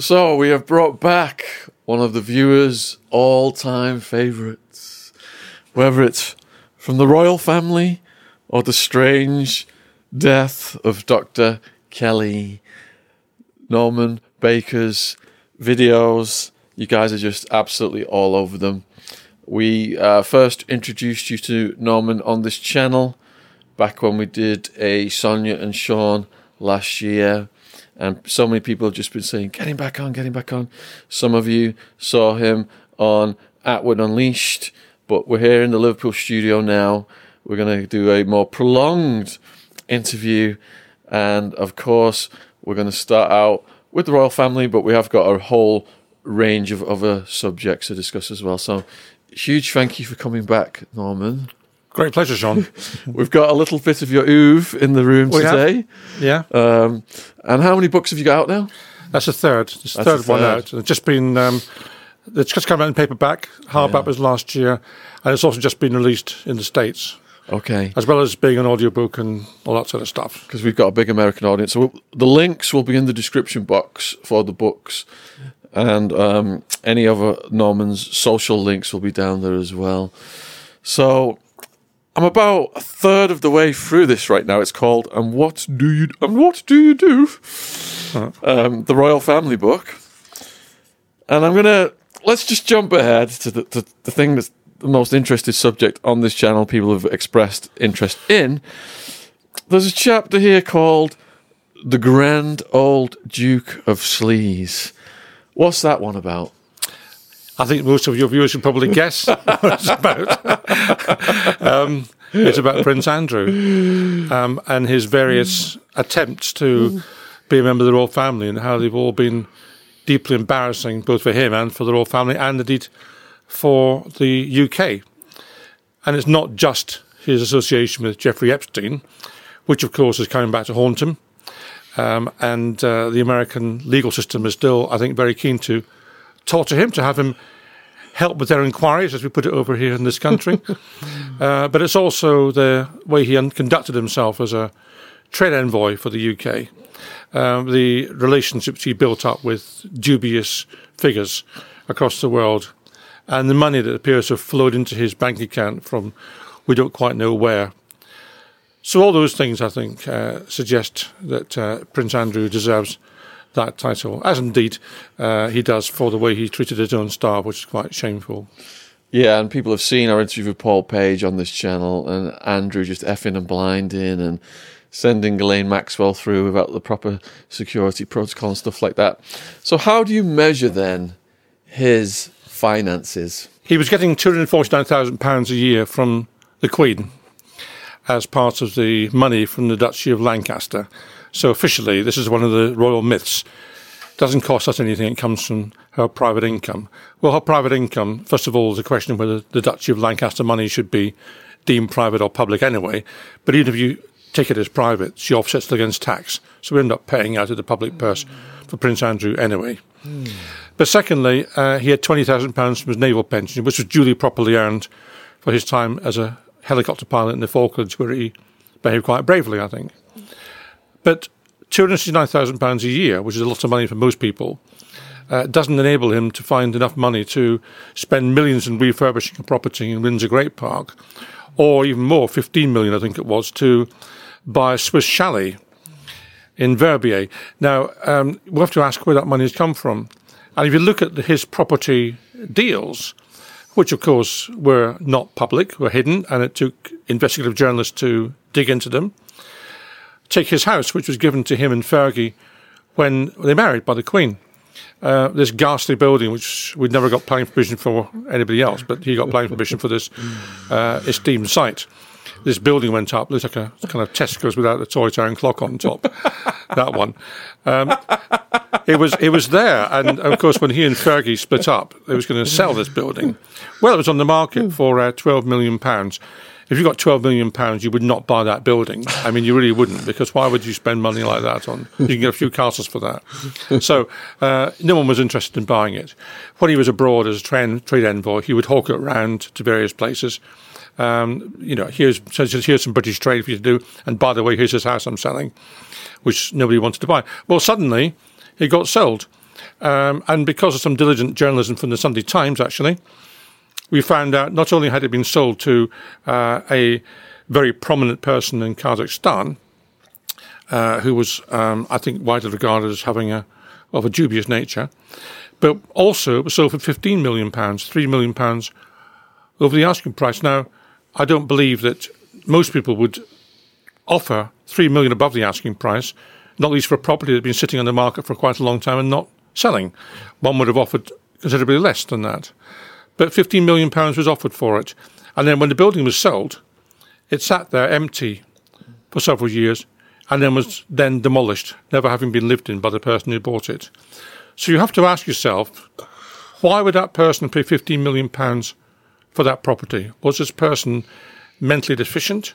So we have brought back one of the viewers' all-time favourites, whether it's from the royal family or the strange death of Dr. Kelly. Norman Baker's videos, you guys are just absolutely all over them. We uh, first introduced you to Norman on this channel back when we did a Sonia and Sean last year. And so many people have just been saying, get him back on, get him back on. Some of you saw him on Attwood Unleashed, but we're here in the Liverpool studio now. We're going to do a more prolonged interview. And of course, we're going to start out with the royal family, but we have got a whole range of other subjects to discuss as well. So, huge thank you for coming back, Norman. Great pleasure, Sean. We've got a little bit of your oeuvre in the room We have. today. yeah, Um, and how many books have you got out now? that's the third. It's the That's third one out. It's just been. Um, it's just come out in paperback. Hardback was last year, and it's also just been released in the states, Okay, as well as being an audiobook and all that sort of stuff. because we've got a big American audience. So the links will be in the description box for the books, and um, any other Norman's social links will be down there as well. So I'm about a third of the way through this right now. It's called "And What Do You and What Do You Do?" Um, the royal family book, and I'm gonna let's just jump ahead to the, to the thing that's the most interested subject on this channel. People have expressed interest in. There's a chapter here called "The Grand Old Duke of Sleaze." What's that one about? I think most of your viewers can probably guess what it's about. um, it's about Prince Andrew um, and his various attempts to be a member of the royal family and how they've all been deeply embarrassing, both for him and for the royal family, and indeed for the UK. And it's not just his association with Jeffrey Epstein, which of course is coming back to haunt him. Um, and uh, the American legal system is still, I think, very keen to talk to him, to have him help with their inquiries, as we put it over here in this country. uh, but it's also the way he un- conducted himself as a trade envoy for the UK, um, the relationships he built up with dubious figures across the world, and the money that appears to have flowed into his bank account from we don't quite know where. So all those things, I think, uh, suggest that uh, Prince Andrew deserves that title, as indeed uh, he does for the way he treated his own staff, which is quite shameful. Yeah, and people have seen our interview with Paul Page on this channel, and Andrew just effing and blinding and sending Ghislaine Maxwell through without the proper security protocol and stuff like that. So, how do you measure then his finances? He was getting £249,000 a year from the Queen as part of the money from the Duchy of Lancaster. So officially, this is one of the royal myths. Doesn't cost us anything, it comes from her private income. Well, her private income, first of all, is a question of whether the Duchy of Lancaster money should be deemed private or public anyway. But even if you take it as private, she offsets it against tax. So we end up paying out of the public purse for Prince Andrew anyway. But secondly, uh, he had £20,000 from his naval pension, which was duly properly earned for his time as a helicopter pilot in the Falklands, where he behaved quite bravely, I think. But £269,000 a year, which is a lot of money for most people, uh, doesn't enable him to find enough money to spend millions in refurbishing a property in Windsor Great Park, or even more, 15 million, I think it was, to buy a Swiss chalet in Verbier. Now, um, we'll have to ask where that money has come from. And if you look at his property deals, which of course were not public, were hidden, and it took investigative journalists to dig into them. Take his house, which was given to him and Fergie when they married by the Queen. Uh, this ghastly building, which we'd never got planning permission for anybody else, but he got planning permission for this uh, esteemed site. This building went up, looks like a kind of Tesco's without the toy town clock on top. that one. Um, it was it was there, and of course, when he and Fergie split up, they was going to sell this building. Well, it was on the market for uh, twelve million pounds. If you got twelve million pounds, you would not buy that building. I mean, you really wouldn't, because why would you spend money like that on? You can get a few castles for that. So uh, no one was interested in buying it. When he was abroad as a trade, trade envoy, he would hawk it around to various places. Um, you know, here's here's some British trade for you to do, and by the way, here's this house I'm selling, which nobody wanted to buy. Well, suddenly it got sold. Um, and because of some diligent journalism from the Sunday Times, actually, we found out not only had it been sold to uh, a very prominent person in Kazakhstan, uh, who was, um, I think, widely regarded as having a of a dubious nature, but also it was sold for 15 million pounds, 3 million pounds over the asking price. Now, I don't believe that most people would offer 3 million above the asking price, not least for a property that had been sitting on the market for quite a long time and not selling. One would have offered considerably less than that. But 15 million pounds was offered for it. And then when the building was sold, it sat there empty for several years and then was then demolished, never having been lived in by the person who bought it. So you have to ask yourself, why would that person pay 15 million pounds for that property? Was this person mentally deficient,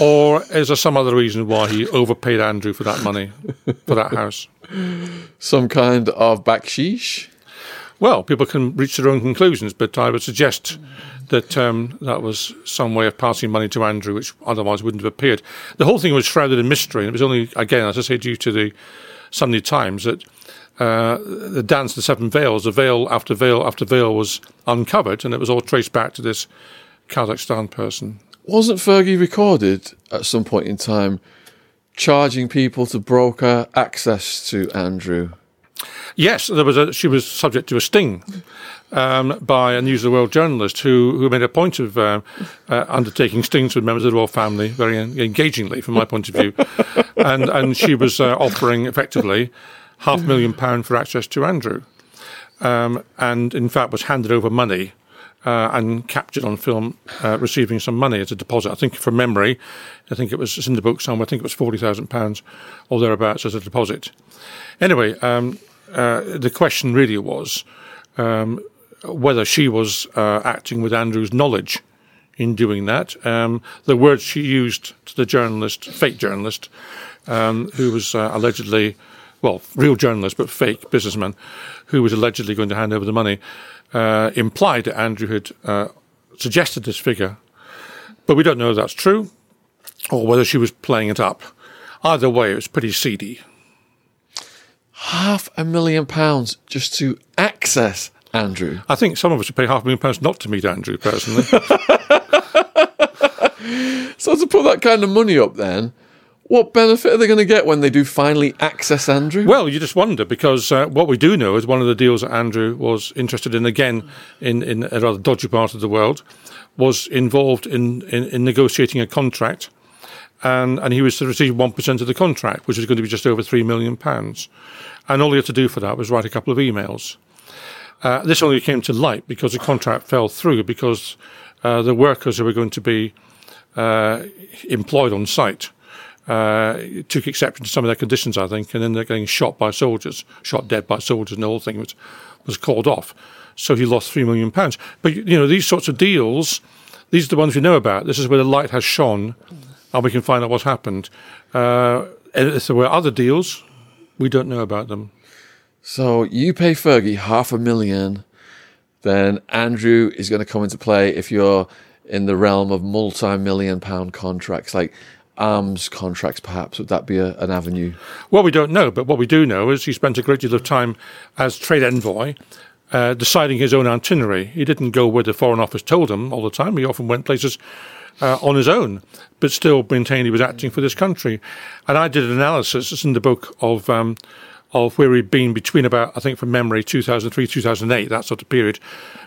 or is there some other reason why he overpaid Andrew for that money for that house? Some kind of backsheesh? Well, people can reach their own conclusions, but I would suggest that um, that was some way of passing money to Andrew, which otherwise wouldn't have appeared. The whole thing was shrouded in mystery, and it was only, again, as I say, due to the Sunday Times that uh, the dance of the seven veils, the veil after veil after veil was uncovered, and it was all traced back to this Kazakhstan person. Wasn't Fergie recorded at some point in time charging people to broker access to Andrew? Yes, there was a, she was subject to a sting um, by a News of the World journalist who, who made a point of uh, uh, undertaking stings with members of the royal family very engagingly, from my point of view. and, and she was uh, offering effectively half a million pound for access to Andrew. Um, and in fact was handed over money uh, and captured on film uh, receiving some money as a deposit. I think from memory, I think it was it's in the book somewhere. I think it was forty thousand pounds or thereabouts as a deposit. Anyway, um, uh, the question really was um, whether she was uh, acting with Andrew's knowledge in doing that. Um, the words she used to the journalist, fake journalist, um, who was uh, allegedly, well, real journalist but fake businessman, who was allegedly going to hand over the money, uh, implied that Andrew had uh, suggested this figure. But we don't know if that's true or whether she was playing it up. Either way, it was pretty seedy half a million pounds just to access Andrew. I think some of us would pay half a million pounds not to meet Andrew personally. so to put that kind of money up, then. What benefit are they going to get when they do finally access Andrew? Well, you just wonder because uh, what we do know is one of the deals that Andrew was interested in, again, in, in a rather dodgy part of the world, was involved in, in, in negotiating a contract and, and he was to receive 1% of the contract, which was going to be just over £3 million. And all he had to do for that was write a couple of emails. Uh, this only came to light because the contract fell through because uh, the workers who were going to be uh, employed on site uh, took exception to some of their conditions, I think, and then they're getting shot by soldiers, shot dead by soldiers, and the whole thing was, was called off. So he lost £3 million. But, you know, these sorts of deals, these are the ones we know about. This is where the light has shone and we can find out what's happened. Uh, if there were other deals, we don't know about them. So you pay Fergie half a million, then Andrew is going to come into play if you're in the realm of multi-million pound contracts, like arms contracts, perhaps. Would that be a, an avenue? Well, we don't know, but what we do know is he spent a great deal of time as trade envoy. Uh, deciding his own itinerary. He didn't go where the Foreign Office told him all the time. He often went places uh, on his own, but still maintained he was acting for this country. And I did an analysis, it's in the book, of um, of where he'd been between about, I think from memory, 2003, 2008, that sort of period,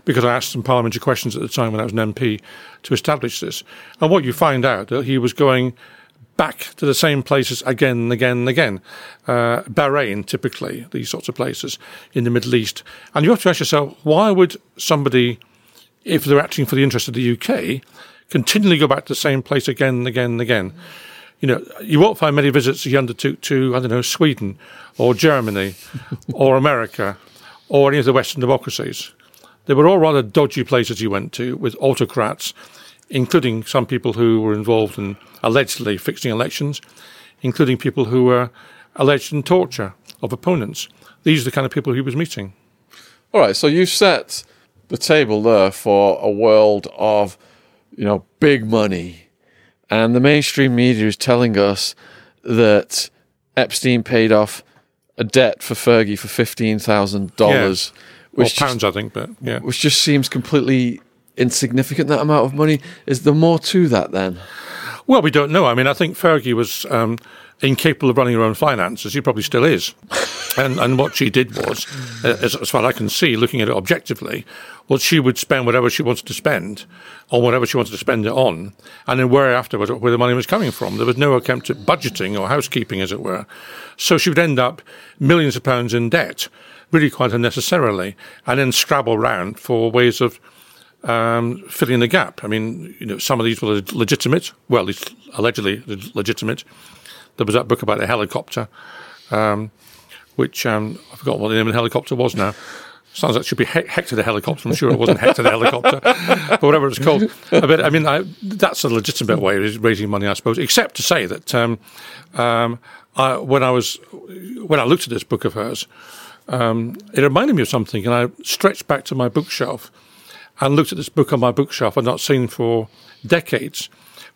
because I asked some parliamentary questions at the time when I was an MP to establish this. And what you find out that he was going back to the same places again and again and again. Uh, Bahrain, typically, these sorts of places in the Middle East. And you have to ask yourself, why would somebody, if they're acting for the interest of the UK, continually go back to the same place again and again and again. You know, you won't find many visits he undertook to, I don't know, Sweden or Germany or America or any of the Western democracies. They were all rather dodgy places he went to with autocrats, including some people who were involved in allegedly fixing elections, including people who were alleged in torture of opponents. These are the kind of people he was meeting. All right, so you've set the table there for a world of you know, big money. And the mainstream media is telling us that Epstein paid off a debt for Fergie for fifteen thousand dollars, Well, which pounds, just, I think, but yeah. which just seems completely insignificant. That amount of money is there more to that then? Well, we don't know. I mean, I think Fergie was um, incapable of running her own finances. She probably still is. and, and what she did was, as, as far as I can see, looking at it objectively, was she would spend whatever she wanted to spend on whatever she wanted to spend it on, and then where afterwards where the money was coming from. There was no attempt at budgeting or housekeeping, as it were. So she would end up millions of pounds in debt, really quite unnecessarily, and then scrabble round for ways of um, filling the gap. I mean, you know, some of these were legitimate, well, at least allegedly legitimate. There was that book about the helicopter, um, which um, I forgot what the name of the helicopter was now. Sounds like it should be he- Hector the helicopter. I'm sure it wasn't Hector the helicopter, but whatever it's called. But I mean, I, that's a legitimate way of raising money, I suppose. Except to say that um, um, I, when I was when I looked at this book of hers, um, it reminded me of something, and I stretched back to my bookshelf and looked at this book on my bookshelf I'd not seen for decades,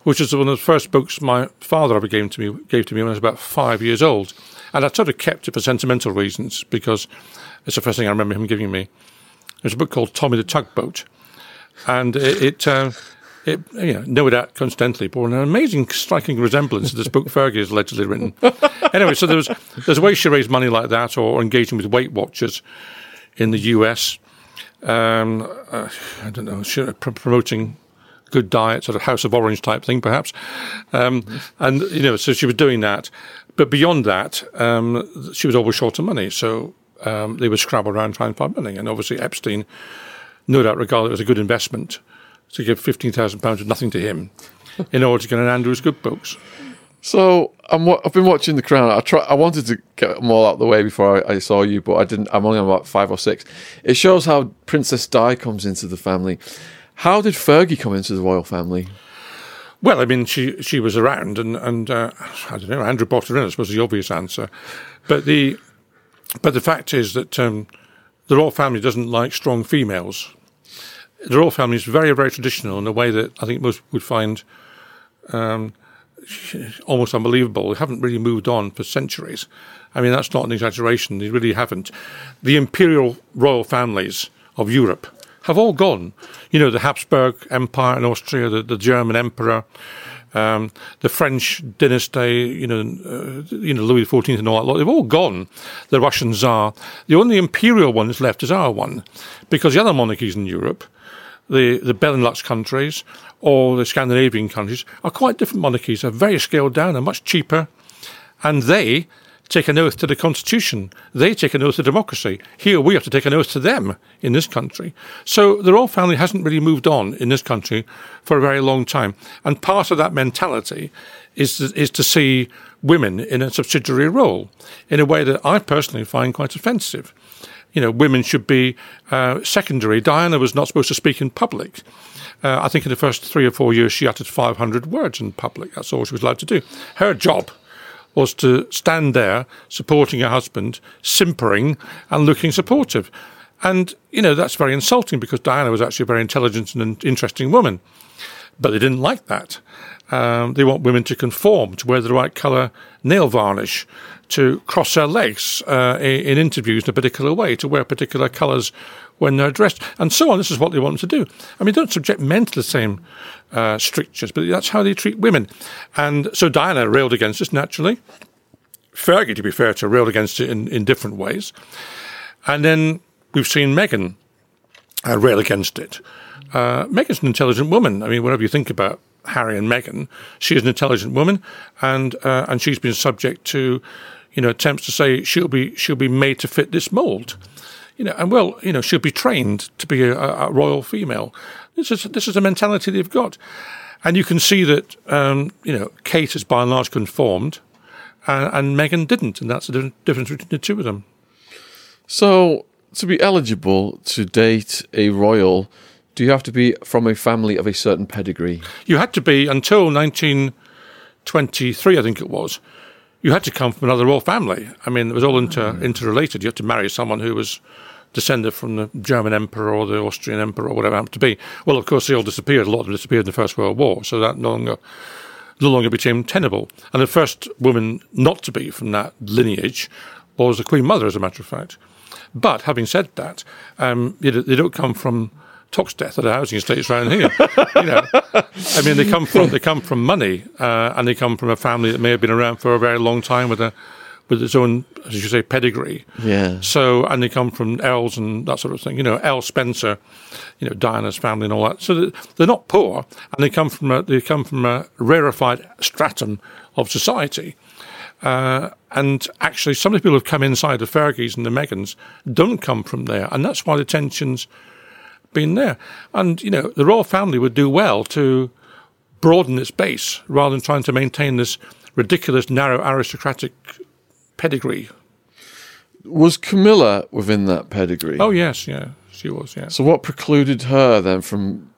which is one of the first books my father ever gave to me gave to me when I was about five years old, and I sort of kept it for sentimental reasons because it's the first thing I remember him giving me. There's a book called Tommy the Tugboat, and it. it uh, it, you know, no doubt coincidentally bore an amazing, striking resemblance to this book Fergie has allegedly written. anyway, so there's there's ways she raised money like that, or engaging with Weight Watchers in the US. Um, uh, I don't know, pr- promoting good diet, sort of House of Orange type thing, perhaps. Um, and you know, so she was doing that, but beyond that, um, she was always short of money. So um, they would scrabble around trying to find money, and obviously Epstein, no doubt, regarded it as a good investment to give fifteen thousand pounds of nothing to him in order to get an Andrew's Good books. So I'm, I've been watching The Crown. I try. I wanted to get them all out of the way before I, I saw you, but I didn't. I'm only on about five or six. It shows how Princess Di comes into the family. How did Fergie come into the royal family? Well, I mean, she she was around, and and uh, I don't know. Andrew brought her in. I suppose the obvious answer, but the but the fact is that um, the royal family doesn't like strong females. The royal family is very very traditional in a way that I think most would find um, almost unbelievable. They haven't really moved on for centuries. I mean, that's not an exaggeration. They really haven't. The imperial royal families of Europe have all gone. You know, the Habsburg Empire in Austria, the, the German Emperor, um, the French dynasty, you know, uh, you know Louis XIV and all that lot. They've all gone. The Russian Tsar. The only imperial one that's left is our one, because the other monarchies in Europe, the the Benelux countries or the Scandinavian countries, are quite different monarchies. They're very scaled down. They're much cheaper, and they take an oath to the constitution. They take an oath to democracy. Here we have to take an oath to them in this country. So the royal family hasn't really moved on in this country for a very long time. And part of that mentality is to, is to see women in a subsidiary role in a way that I personally find quite offensive. You know, women should be uh, secondary. Diana was not supposed to speak in public. Uh, I think in the first three or four years she uttered 500 words in public. That's all she was allowed to do. Her job was to stand there supporting her husband, simpering and looking supportive. And, you know, that's very insulting because Diana was actually a very intelligent and interesting woman. But they didn't like that. Um, they want women to conform, to wear the right colour nail varnish, to cross their legs uh, in, in, interviews in a particular way, to wear particular colours when they're dressed, and so on. This is what they want them to do. I mean, don't subject men to the same uh, strictures, but that's how they treat women. And so Diana railed against this naturally. Fergie, to be fair to, railed against it in, in different ways. And then we've seen Meghan uh, rail against it. Uh, Meghan's an intelligent woman. I mean, whatever you think about Harry and Meghan, she is an intelligent woman, and uh, and she's been subject to, you know, attempts to say she'll be she'll be made to fit this mould, you know, and well, you know, she'll be trained to be a, a royal female. This is this is a mentality they've got, and you can see that um, you know Kate has by and large conformed, and, and Meghan didn't, and that's the difference between the two of them. So, to be eligible to date a royal, do you have to be from a family of a certain pedigree? You had to be until 1923, I think it was. You had to come from another royal family. I mean, it was all inter, interrelated. You had to marry someone who was descended from the German emperor or the Austrian emperor or whatever it happened to be. Well, of course, they all disappeared. A lot of them disappeared in the First World War, so that no longer no longer became tenable. And the first woman not to be from that lineage was the Queen Mother, as a matter of fact. But having said that, um, they don't come from Toxteth or the housing estates around here. you know, I mean, they come from they come from money, uh, and they come from a family that may have been around for a very long time with a with its own, as you say, pedigree. Yeah. So, and they come from Earls and that sort of thing. You know, Earl Spencer, you know, Diana's family and all that. So they're not poor, and they come from a, they come from a rarefied stratum of society. Uh, and actually, some of the people who've come inside the Fergies and the Meghans don't come from there, and that's why the tensions been there. And you know, the royal family would do well to broaden its base rather than trying to maintain this ridiculous, narrow aristocratic pedigree. Was Camilla within that pedigree? Oh yes, yeah, she was. Yeah. So what precluded her then from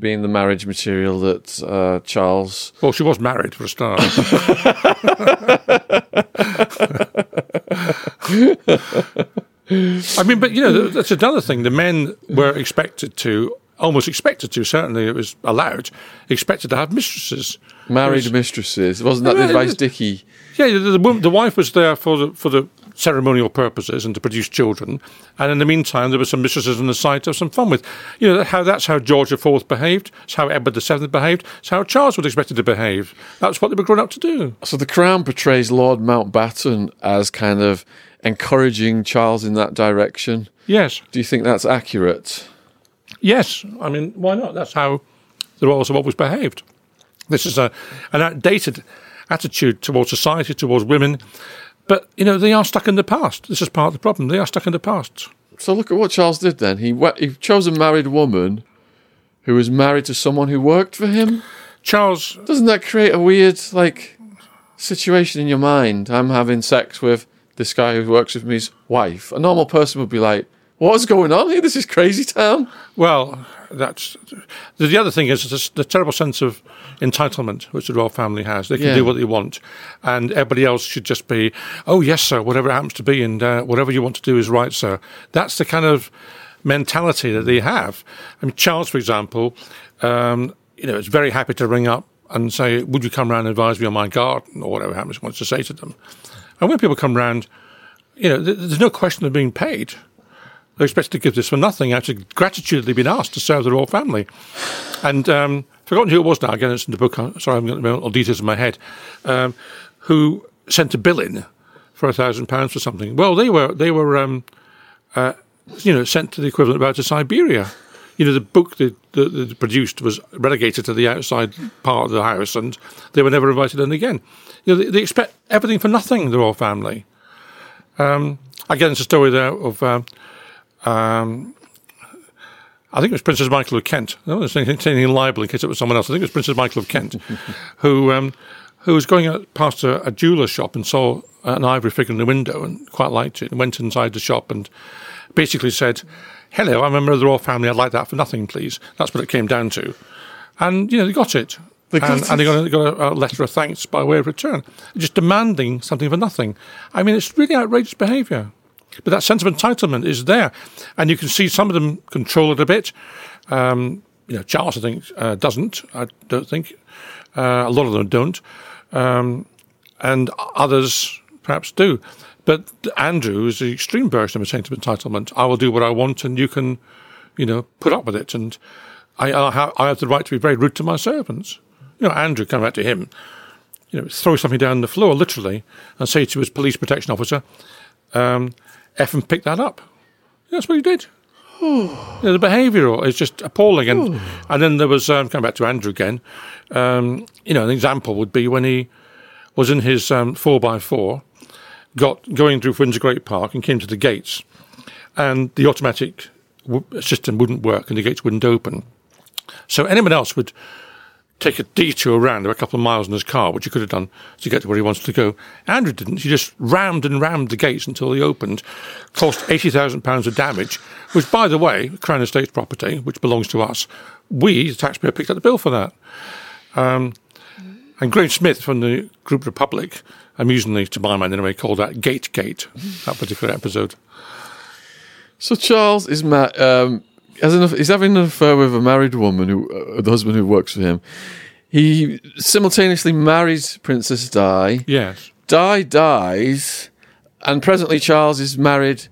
being the marriage material that uh, Charles? Well, she was married for a start. I mean, but you know, that's another thing. The men were expected to, almost expected to, certainly it was allowed, expected to have mistresses. Married Was- mistresses. Wasn't that the advice Dickie? Yeah, the, the, the wife was there for the for the ceremonial purposes and to produce children, and in the meantime there were some mistresses on the side to have some fun with. You know how that's how George IV behaved. It's how Edward VII behaved. It's how Charles was expected to behave. That's what they were grown up to do. So the Crown portrays Lord Mountbatten as kind of encouraging Charles in that direction. Yes, Do you think that's accurate? yes. I mean, why not? That's how the royals have always behaved. This is a an outdated attitude towards society, towards women. But you know they are stuck in the past. This is part of the problem. They are stuck in the past. So look at what Charles did then. He he chose a married woman who was married to someone who worked for him. Charles Doesn't that create a weird like situation in your mind? I'm having sex with this guy who works with me's wife. A normal person would be like, "What's going on here? This is crazy town." Well, that's the, the other thing is this, the terrible sense of entitlement which the royal family has. They can Yeah. do what they want, and everybody else should just be, oh yes, sir, whatever it happens to be, and uh, whatever you want to do is right, sir. That's the kind of mentality that they have. I mean, Charles, for example, um, you know, is very happy to ring up and say, "Would you come round and advise me on my garden?" or whatever happens wants to say to them. And when people come round, you know, th- there's no question of being paid. They're expected to give this for nothing out of gratitude they've been asked to serve the royal family. And um, forgotten who it was now. Again, it's in the book. uh, Sorry, I'm getting all details in my head. Um, who sent a bill in for a thousand pounds for something? Well, they were they were um, uh, you know sent to the equivalent about to Siberia. You know, the book that, that, that produced was relegated to the outside part of the house, and they were never invited in again. You know, they, they expect everything for nothing. The royal family. Um, again, it's a story there of. Um, um, I think it was Princess Michael of Kent. I don't to say anything, liable in case it was someone else. I think it was Princess Michael of Kent, who um, who was going out past a, a jeweller's shop and saw an ivory figure in the window and quite liked it and went inside the shop and basically said, "Hello, I'm a member of the royal family. I'd like that for nothing, please." That's what it came down to, and you know they got it. They got and, it. and they got, a, got a, a letter of thanks by way of return, just demanding something for nothing. I mean, it's really outrageous behaviour. But that sense of entitlement is there, and you can see some of them control it a bit. Um, you know, Charles, I think, uh, doesn't. I don't think uh, a lot of them don't, um, and others perhaps do. But Andrew is the extreme version of a sense of entitlement. I will do what I want, and you can, you know, put up with it. And I, I, have, I have the right to be very rude to my servants. You know, Andrew come back to him, you know, throw something down the floor, literally, and say to his police protection officer, um, F and pick that up. That's what he did. Know, the behavioural is just appalling. And, and then there was, um, coming back to Andrew again, um, you know, an example would be when he was in his um, 4x4, got going through Windsor Great Park and came to the gates, and the automatic w- system wouldn't work and the gates wouldn't open. So anyone else would take a detour around a couple of miles in his car, which he could have done to get to where he wanted to go. Andrew didn't. He just rammed and rammed the gates until they opened, cost £80,000 of damage, which, by the way, Crown Estate's property, which belongs to us, we, the taxpayer, picked up the bill for that. Um, and Graham Smith from the Group Republic, amusingly, to my mind anyway, called that Gate Gate, that particular episode. So Charles is ma- um, has an, he's having an affair with a married woman who uh, the husband who works for him. He simultaneously marries Princess Di. Yes. Di dies, and presently Charles is married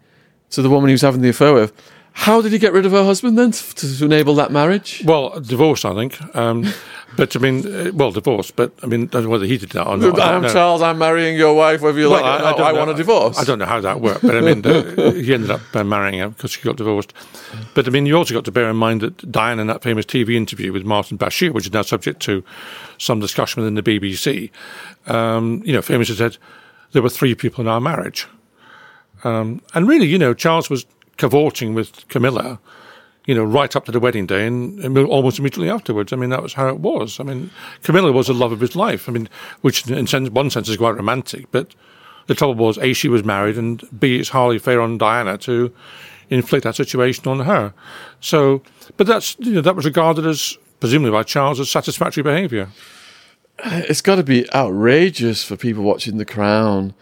to the woman he was having the affair with. How did he get rid of her husband then to, to enable that marriage? Well, divorce, I think. Um, but I mean, uh, well, divorce. But I mean, I don't know whether he did that or not. I I'm. Charles. I'm marrying your wife. Whether you Well, like it or not, I, want a divorce. I don't know how that worked, but I mean, uh, he ended up uh, marrying her because she got divorced. But I mean, you also got to bear in mind that Diane, in that famous TV interview with Martin Bashir, which is now subject to some discussion within the BBC, um, you know, famously said there were three people in our marriage, um, and really, you know, Charles was cavorting with Camilla. You know, right up to the wedding day and, and almost immediately afterwards. I mean, that was how it was. I mean, Camilla was the love of his life. I mean, which in sense, one sense is quite romantic, but the trouble was, A, she was married, and B, it's hardly fair on Diana to inflict that situation on her. So, but that's, you know, that was regarded as, presumably by Charles, as satisfactory behaviour. Uh, it's got to be outrageous for people watching The Crown.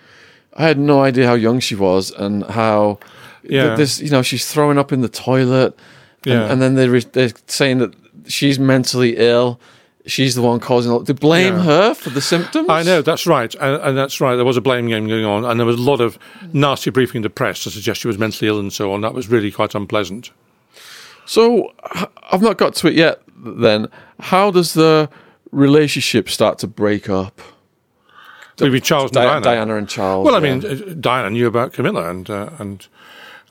I had no idea how young she was and how Yeah. th- this. You know, she's throwing up in the toilet, Yeah. and then they re- they're saying that she's mentally ill. She's the one causing. all- They blame Yeah. her for the symptoms. I know, that's right. And, and that's right. There was a blame game going on, and there was a lot of nasty briefing to press to suggest she was mentally ill and so on. That was really quite unpleasant. So I've not got to it yet. Then, how does the relationship start to break up? Maybe Charles and Di- Diana. Diana and Charles. Well, I yeah. mean, Diana knew about Camilla, and uh, and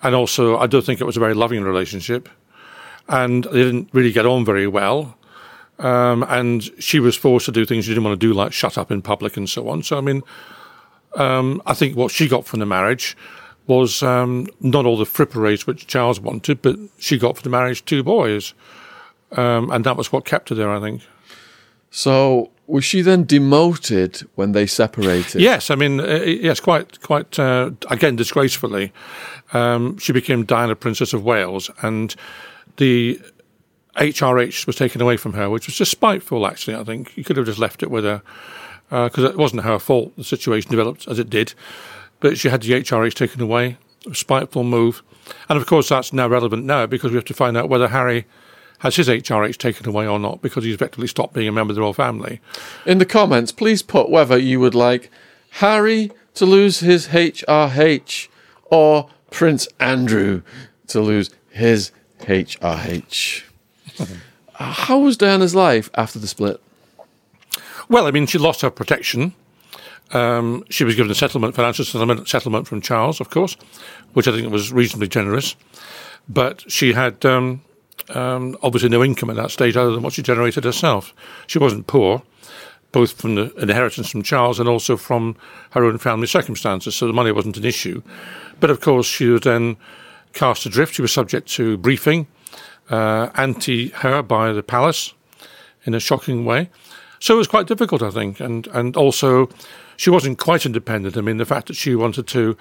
and also I don't think it was a very loving relationship, and they didn't really get on very well. Um, and she was forced to do things she didn't want to do, like shut up in public and so on. So, I mean, um, I think what she got from the marriage was um, not all the fripperies which Charles wanted, but she got for the marriage two boys, um, and that was what kept her there. I think. so was she then demoted when they separated? Yes, I mean, uh, yes, quite, quite. Uh, again, disgracefully, um, she became Diana, Princess of Wales, and the HRH was taken away from her, which was just spiteful. Actually, I think you could have just left it with her uh, because it wasn't her fault. The situation developed as it did, but she had the HRH taken away. Spiteful move, and of course, that's now relevant now because we have to find out whether Harry. Has his HRH taken away or not because he's effectively stopped being a member of the royal family? In the comments, please put whether you would like Harry to lose his HRH or Prince Andrew to lose his HRH. How was Diana's life after the split? Well, I mean, she lost her protection. Um, she was given a settlement, financial settlement, settlement from Charles, of course, which I think was reasonably generous. But she had um, um, obviously no income at that stage other than what she generated herself. She wasn't poor, both from the inheritance from Charles and also from her own family circumstances, so the money wasn't an issue. But of course, she was then cast adrift. She was subject to briefing, uh, anti her by the palace in a shocking way. So it was quite difficult, I think, and and also she wasn't quite independent. I mean, the fact that she wanted to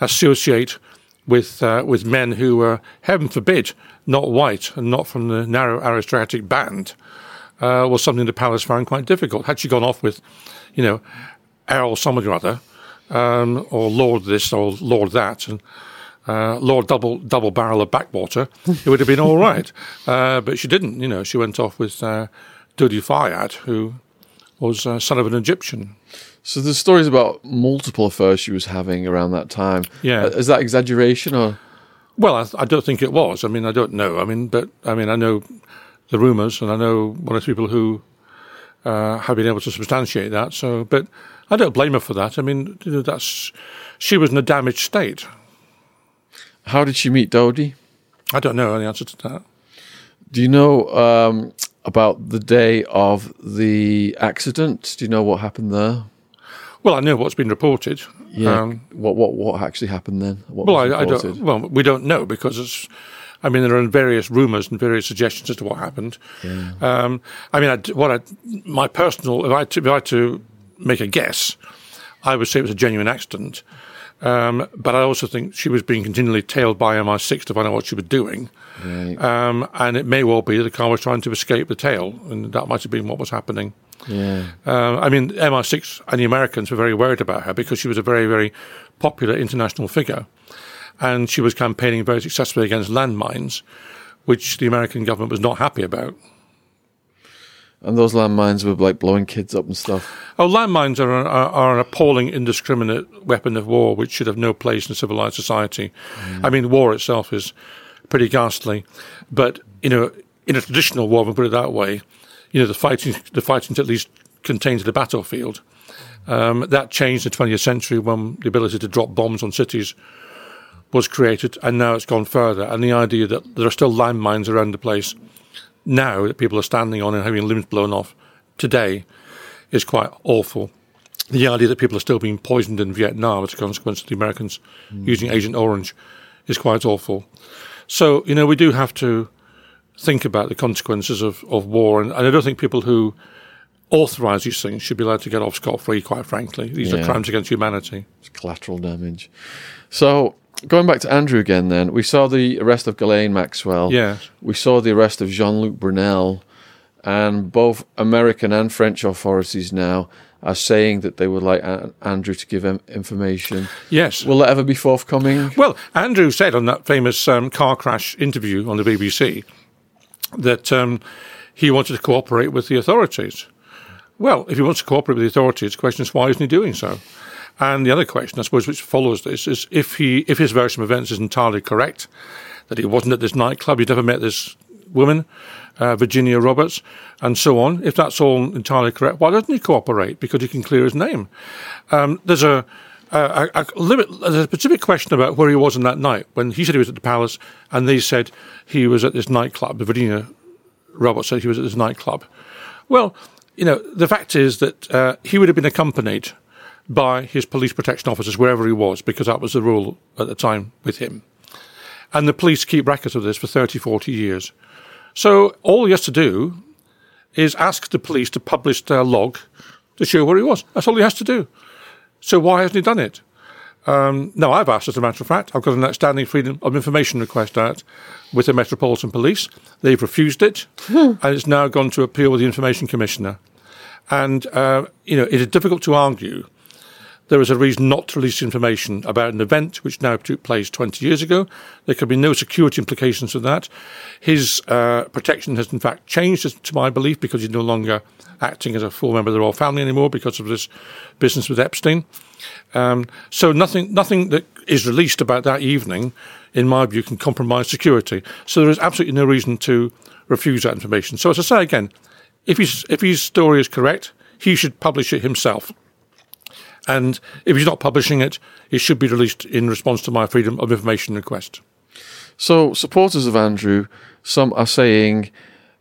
associate with uh, with men who were, heaven forbid, not white and not from the narrow aristocratic band, uh, was something the palace found quite difficult. Had she gone off with, you know, Errol somebody or other, um, or Lord this or Lord that, and uh, Lord double double barrel of backwater, it would have been all right. Uh, but she didn't. You know, she went off with uh, Dodi Fayed, who was uh, son of an Egyptian. So there's stories about multiple affairs she was having around that time. Yeah. Uh, Is that exaggeration or? Well, I, I don't think it was. I mean, I don't know. I mean, but I mean, I know the rumours, and I know one or two people who uh, have been able to substantiate that. So, but I don't blame her for that. I mean, you know, that's she was in a damaged state. How did she meet Dodi? I don't know the answer to that. Do you know um, about the day of the accident? Do you know what happened there? Well, I know what's been reported. Yeah. Um, what what what actually happened then? What well, I, I don't. Well, we don't know because it's. I mean, there are various rumours and various suggestions as to what happened. Um, I mean, I, what I, my personal, if I, to, if I had to make a guess, I would say it was a genuine accident. Um, but I also think she was being continually tailed by MI6 to find out what she was doing. Right. Um, and it may well be that the car was trying to escape the tail, and that might have been what was happening. yeah. Uh, I mean, MI6 and the Americans were very worried about her because she was a very, very popular international figure. And she was campaigning very successfully against landmines, which the American government was not happy about. And those landmines were like blowing kids up and stuff. Oh, landmines are, are, are an appalling, indiscriminate weapon of war which should have no place in civilized society. I mean, war itself is pretty ghastly, but you know, in a traditional war, we put it that way, you know, the fighting, the fighting's at least contained to the battlefield. Um, that changed in the 20th century when the ability to drop bombs on cities was created, and now it's gone further. And the idea that there are still landmines around the place now that people are standing on and having limbs blown off today is quite awful. The idea that people are still being poisoned in Vietnam as a consequence of the Americans hmm. using Agent Orange is quite awful. So, you know, we do have to think about the consequences of, of war, and, and I don't think people who authorize these things should be allowed to get off scot free, quite frankly. These Yeah. are crimes against humanity. It's collateral damage. So going back to Andrew again, then we saw the arrest of Ghislaine Maxwell. Yes. We saw the arrest of Jean-Luc Brunel, and both American and French authorities now are saying that they would like An- Andrew to give information. Yes. Will that ever be forthcoming? Well, Andrew said on that famous um, car crash interview on the BBC that um, he wanted to cooperate with the authorities. Well, if he wants to cooperate with the authorities, the question is why isn't he doing so? And the other question, I suppose, which follows this is if he if his version of events is entirely correct, that he wasn't at this nightclub, he'd never met this woman, uh, Virginia Roberts, and so on. If that's all entirely correct, why doesn't he cooperate? Because he can clear his name. Um, there's a a, a, a limit, a specific question about where he was on that night when he said he was at the palace, and they said he was at this nightclub. Virginia Roberts said he was at this nightclub. Well, you know, the fact is that uh, he would have been accompanied by his police protection officers wherever he was, because that was the rule at the time with him. And the police keep records of this for 30, 40 years. So all he has to do is ask the police to publish their log to show where he was. That's all he has to do. So why hasn't he done it? Um, no, I've asked, as a matter of fact. I've got an outstanding freedom of information request out with the Metropolitan Police. They've refused it, and it's now gone to appeal with the Information Commissioner. And, uh, you know, it is difficult to argue there is a reason not to release information about an event which now took place 20 years ago. There could be no security implications of that. His uh, protection has, in fact, changed, to my belief, because he's no longer acting as a full member of the royal family anymore because of this business with Epstein. Um, so nothing, nothing that is released about that evening, in my view, can compromise security. So there is absolutely no reason to refuse that information. So as I say again, if his, if his story is correct, he should publish it himself. And if he's not publishing it, it should be released in response to my freedom of information request. So, supporters of Andrew, some are saying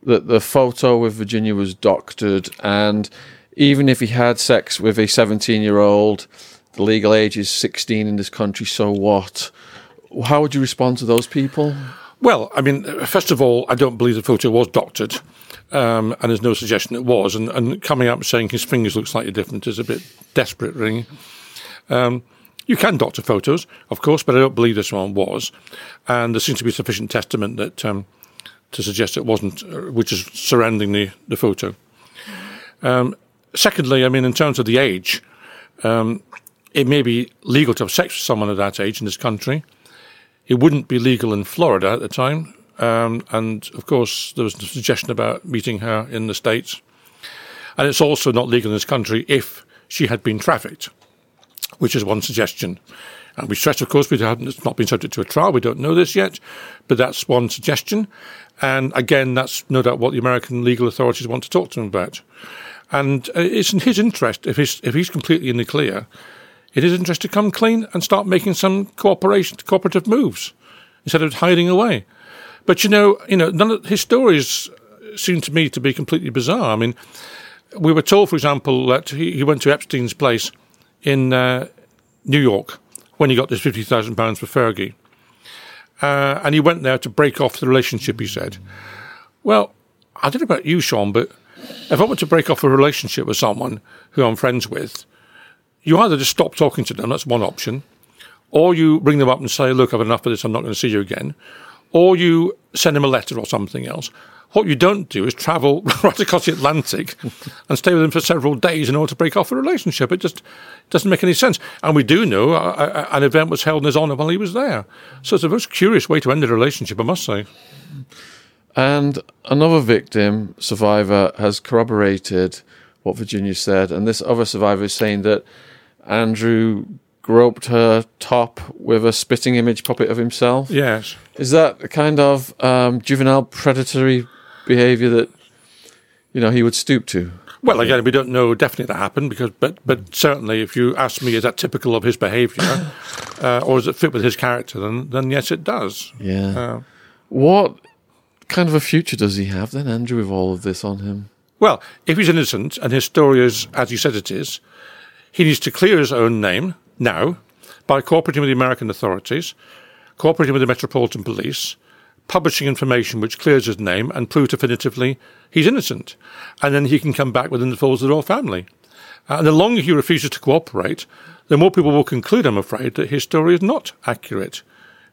that the photo with Virginia was doctored, and even if he had sex with a 17 year old, the legal age is 16 in this country, so what? How would you respond to those people? Well, I mean, first of all, I don't believe the photo was doctored, um, and there's no suggestion it was. And, and coming up saying his fingers look slightly different is a bit desperate, really. Um, you can doctor photos, of course, but I don't believe this one was. And there seems to be sufficient testament that um, to suggest it wasn't, uh, which is surrounding the, the photo. Um, secondly, I mean, in terms of the age, um, it may be legal to have sex with someone of that age in this country. It wouldn't be legal in Florida at the time. Um, and of course, there was the suggestion about meeting her in the States. And it's also not legal in this country if she had been trafficked, which is one suggestion. And we stress, of course, we haven't, it's not been subject to a trial. We don't know this yet, but that's one suggestion. And again, that's no doubt what the American legal authorities want to talk to him about. And uh, it's in his interest, if he's, if he's completely in the clear, it is in his interest to come clean and start making some cooperation, cooperative moves instead of hiding away. But you know, you know, none of his stories seem to me to be completely bizarre. I mean, we were told, for example, that he, he went to Epstein's place in uh, New York when he got this fifty thousand pounds for Fergie, uh, and he went there to break off the relationship. He said, "Well, I don't know about you, Sean, but if I want to break off a relationship with someone who I'm friends with." you either just stop talking to them, that's one option, or you bring them up and say, look, I've had enough of this, I'm not going to see you again, or you send him a letter or something else. What you don't do is travel right across the Atlantic and stay with him for several days in order to break off a relationship. It just doesn't make any sense. And we do know uh, uh, an event was held in his honour while he was there. So it's a most curious way to end a relationship, I must say. And another victim, survivor, has corroborated what Virginia said. And this other survivor is saying that Andrew groped her top with a spitting image puppet of himself. Yes. Is that a kind of um, juvenile predatory behavior that, you know, he would stoop to? Well, again, we don't know definitely that happened because, but but certainly, if you ask me, is that typical of his behaviour, uh, or does it fit with his character? Then, then yes, it does. Yeah. Uh, what kind of a future does he have then, Andrew, with all of this on him? Well, if he's innocent and his story is as you said it is, he needs to clear his own name now by cooperating with the American authorities, cooperating with the Metropolitan Police, publishing information which clears his name and proves definitively he's innocent. And then he can come back within the folds of the royal family. Uh, and the longer he refuses to cooperate, the more people will conclude, I'm afraid, that his story is not accurate.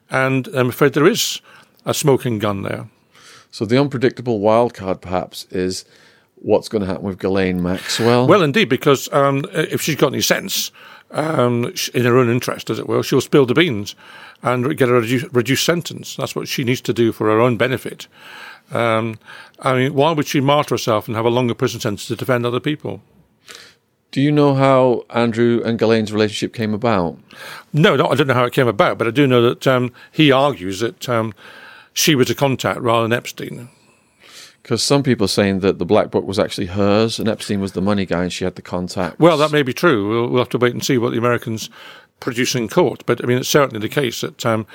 And I'm afraid there is a smoking gun there. So the unpredictable wild card, perhaps, is what's going to happen with Ghislaine Maxwell. Well, indeed, because um, if she's got any sense, um, in her own interest, as it were, she'll spill the beans and get a reduced, reduced sentence. That's what she needs to do for her own benefit. Um, I mean, why would she martyr herself and have a longer prison sentence to defend other people? Do you know how Andrew and Ghislaine's relationship came about? No, no, I don't know how it came about, but I do know that um, he argues that um, she was a contact rather than Epstein. Because some people are saying that the black book was actually hers and Epstein was the money guy and she had the contact. Well, that may be true. We'll, we'll have to wait and see what the Americans produce in court. But I mean, it's certainly the case that um,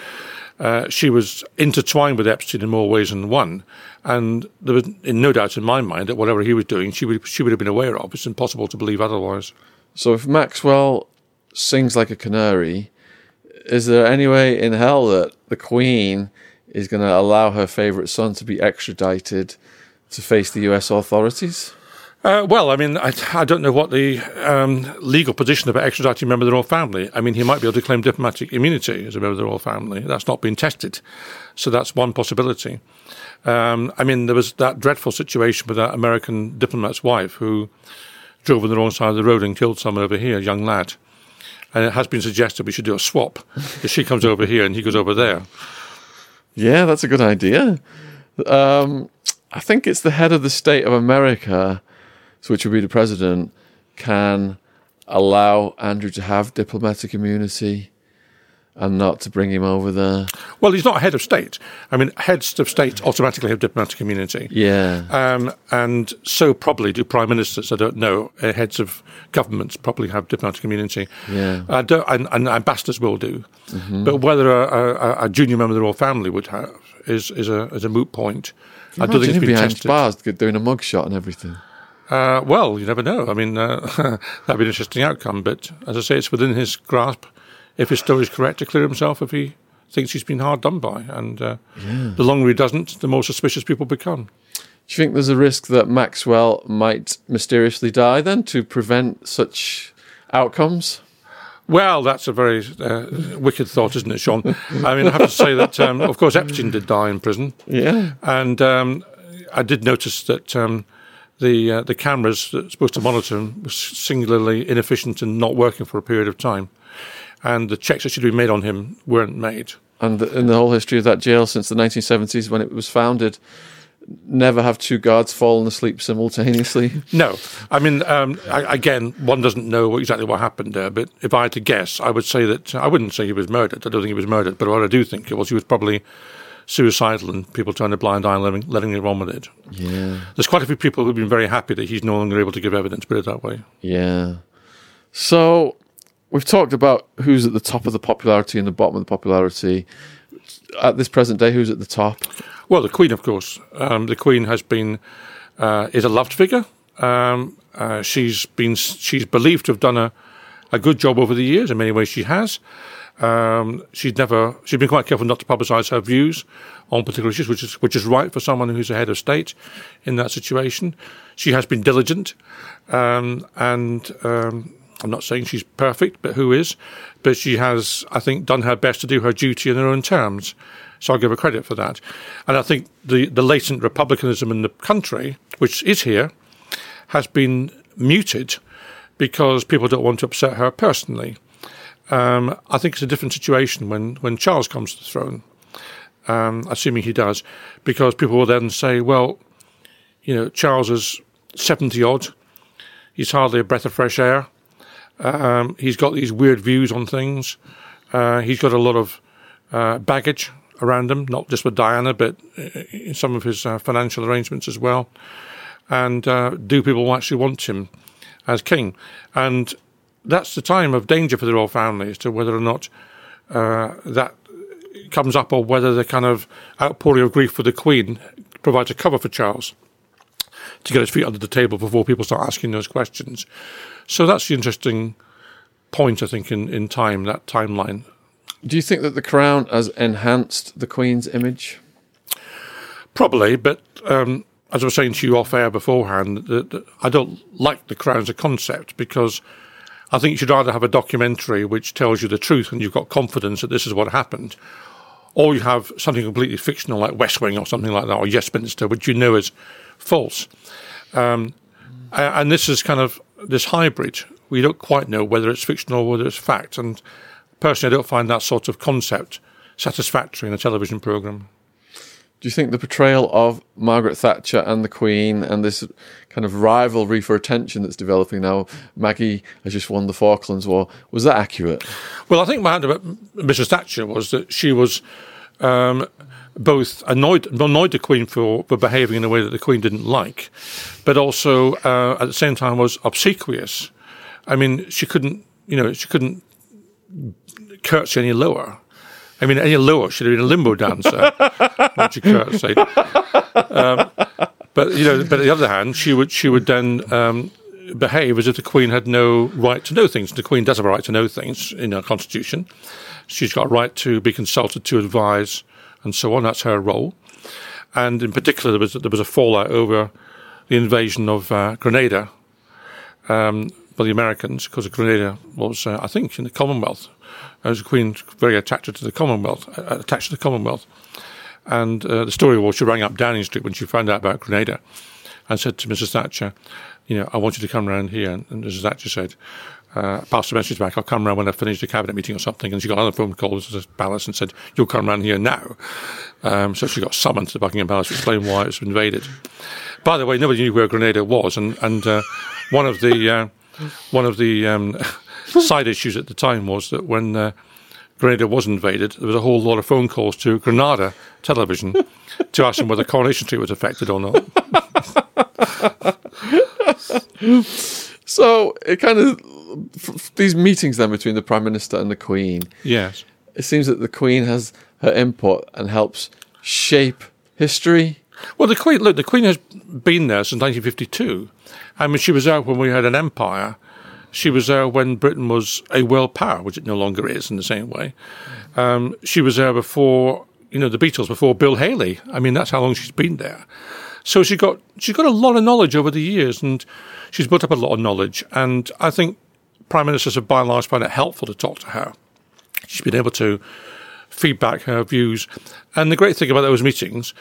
uh, she was intertwined with Epstein in more ways than one. And there was no doubt in my mind that whatever he was doing, she would, she would have been aware of. It's impossible to believe otherwise. So if Maxwell sings like a canary, is there any way in hell that the Queen is going to allow her favourite son to be extradited to face the US authorities? Uh, well, I mean, I, I, don't know what the um, legal position of an extraditing member of the royal family. I mean, he might be able to claim diplomatic immunity as a member of the royal family. That's not been tested, so that's one possibility. Um, I mean, there was that dreadful situation with that American diplomat's wife who drove on the wrong side of the road and killed someone over here, a young lad. And it has been suggested we should do a swap. if she comes over here and he goes over there. Yeah, that's a good idea. Um, I think it's the head of the state of America, which would be the president, can allow Andrew to have diplomatic immunity and not to bring him over there. Well, he's not a head of state. I mean, heads of state automatically have diplomatic immunity. Yeah. Um, and so probably do prime ministers. I don't know. Uh, heads of governments probably have diplomatic immunity. Yeah. Uh, and, and, ambassadors will do. Mm-hmm. But whether a, a, a, junior member of the royal family would have is, is, a, is a moot point. I don't think been behind tested. bars doing a mugshot and everything. Uh, well, you never know. I mean, uh, that'd be an interesting outcome. But as I say, it's within his grasp, if his story is correct, to clear himself if he thinks he's been hard done by. And uh, yeah. the longer he doesn't, the more suspicious people become. Do you think there's a risk that Maxwell might mysteriously die then to prevent such outcomes? Well, that's a very uh, wicked thought, isn't it, Sean? I mean, I have to say that, um, of course, Epstein did die in prison. Yeah. And um, I did notice that um, the uh, the cameras that were supposed to monitor him was singularly inefficient and not working for a period of time. And the checks that should be made on him weren't made. And in the whole history of that jail since the 1970s, when it was founded, never have two guards fallen asleep simultaneously? No. I mean, um, I, again, one doesn't know exactly what happened there, but if I had to guess, I would say that I wouldn't say he was murdered. I don't think he was murdered, but what I do think it was he was probably suicidal and people turned a blind eye and letting, letting him on with it. Yeah. There's quite a few people who've been very happy that he's no longer able to give evidence, put it that way. Yeah. So we've talked about who's at the top of the popularity and the bottom of the popularity. At this present day, who's at the top? Well, the Queen, of course. Um, the Queen has been uh, is a loved figure. Um, uh, she's been she's believed to have done a, a good job over the years. In many ways, she has. Um, she's never she's been quite careful not to publicise her views on particular issues, which is which is right for someone who's a head of state in that situation. She has been diligent, um, and um, I'm not saying she's perfect, but who is? But she has, I think, done her best to do her duty in her own terms. So I'll give her credit for that. And I think the, the latent republicanism in the country, which is here, has been muted because people don't want to upset her personally. Um, I think it's a different situation when, when Charles comes to the throne. um, assuming he does, because people will then say, well, you know, Charles is 70 odd. He's hardly a breath of fresh air. Um, he's got these weird views on things. Uh, he's got a lot of uh, baggage around him, not just with Diana, but in some of his uh, financial arrangements as well. And uh, do people actually want him as king? And that's the time of danger for the royal family as to whether or not uh, that comes up or whether the kind of outpouring of grief for the Queen provides a cover for Charles to get his feet under the table before people start asking those questions. So that's the interesting point, I think, in, in time, that timeline. Do you think that the crown has enhanced the Queen's image? Probably, but um, as I was saying to you off air beforehand, that, that I don't like the crown as a concept because I think you should either have a documentary which tells you the truth and you've got confidence that this is what happened, or you have something completely fictional like West Wing or something like that, or Yes Minister, which you know is false. Um, and this is kind of this hybrid. We don't quite know whether it's fiction or whether it's fact. And personally, I don't find that sort of concept satisfactory in a television program. Do you think the portrayal of Margaret Thatcher and the Queen and this kind of rivalry for attention that's developing now, Maggie has just won the Falklands War, was that accurate? Well, I think my about Mrs. Thatcher was that she was um, both annoyed annoyed the Queen for, for behaving in a way that the Queen didn't like, but also uh, at the same time was obsequious. I mean, she couldn't, you know, she couldn't curtsy any lower. I mean, any lower should have been a limbo dancer she curtsied. Um, but you know, but on the other hand, she would she would then um, behave as if the Queen had no right to know things. The Queen does have a right to know things in our constitution. She's got a right to be consulted to advise and so on. That's her role. And in particular, there was there was a fallout over the invasion of uh, Grenada um, by the Americans because Grenada was, uh, I think, in the Commonwealth. As the Queen very attached to the Commonwealth, uh, attached to the Commonwealth. And uh, the story was she rang up Downing Street when she found out about Grenada and said to Mrs. Thatcher, you know, I want you to come round here. And Mrs. Thatcher said, uh, passed a message back. I'll come round when I finish the cabinet meeting or something. And she got another phone call to the palace and said, "You'll come round here now." Um, so she got summoned to Buckingham Palace to explain why it was invaded. By the way, nobody knew where Grenada was, and and uh, one of the uh, one of the um, side issues at the time was that when uh, Grenada was invaded, there was a whole lot of phone calls to Granada television to ask them whether Coronation Street was affected or not. so it kind of these meetings then between the prime minister and the queen. Yes, it seems that the queen has her input and helps shape history. Well, the queen look, the queen has been there since 1952. I mean, she was there when we had an empire. She was there when Britain was a world power, which it no longer is in the same way. Um, she was there before, you know, the Beatles, before Bill Haley. I mean, that's how long she's been there. So she got she's got a lot of knowledge over the years, and she's built up a lot of knowledge. And I think prime ministers have by and large found it helpful to talk to her. She's been able to feedback her views. And the great thing about those meetings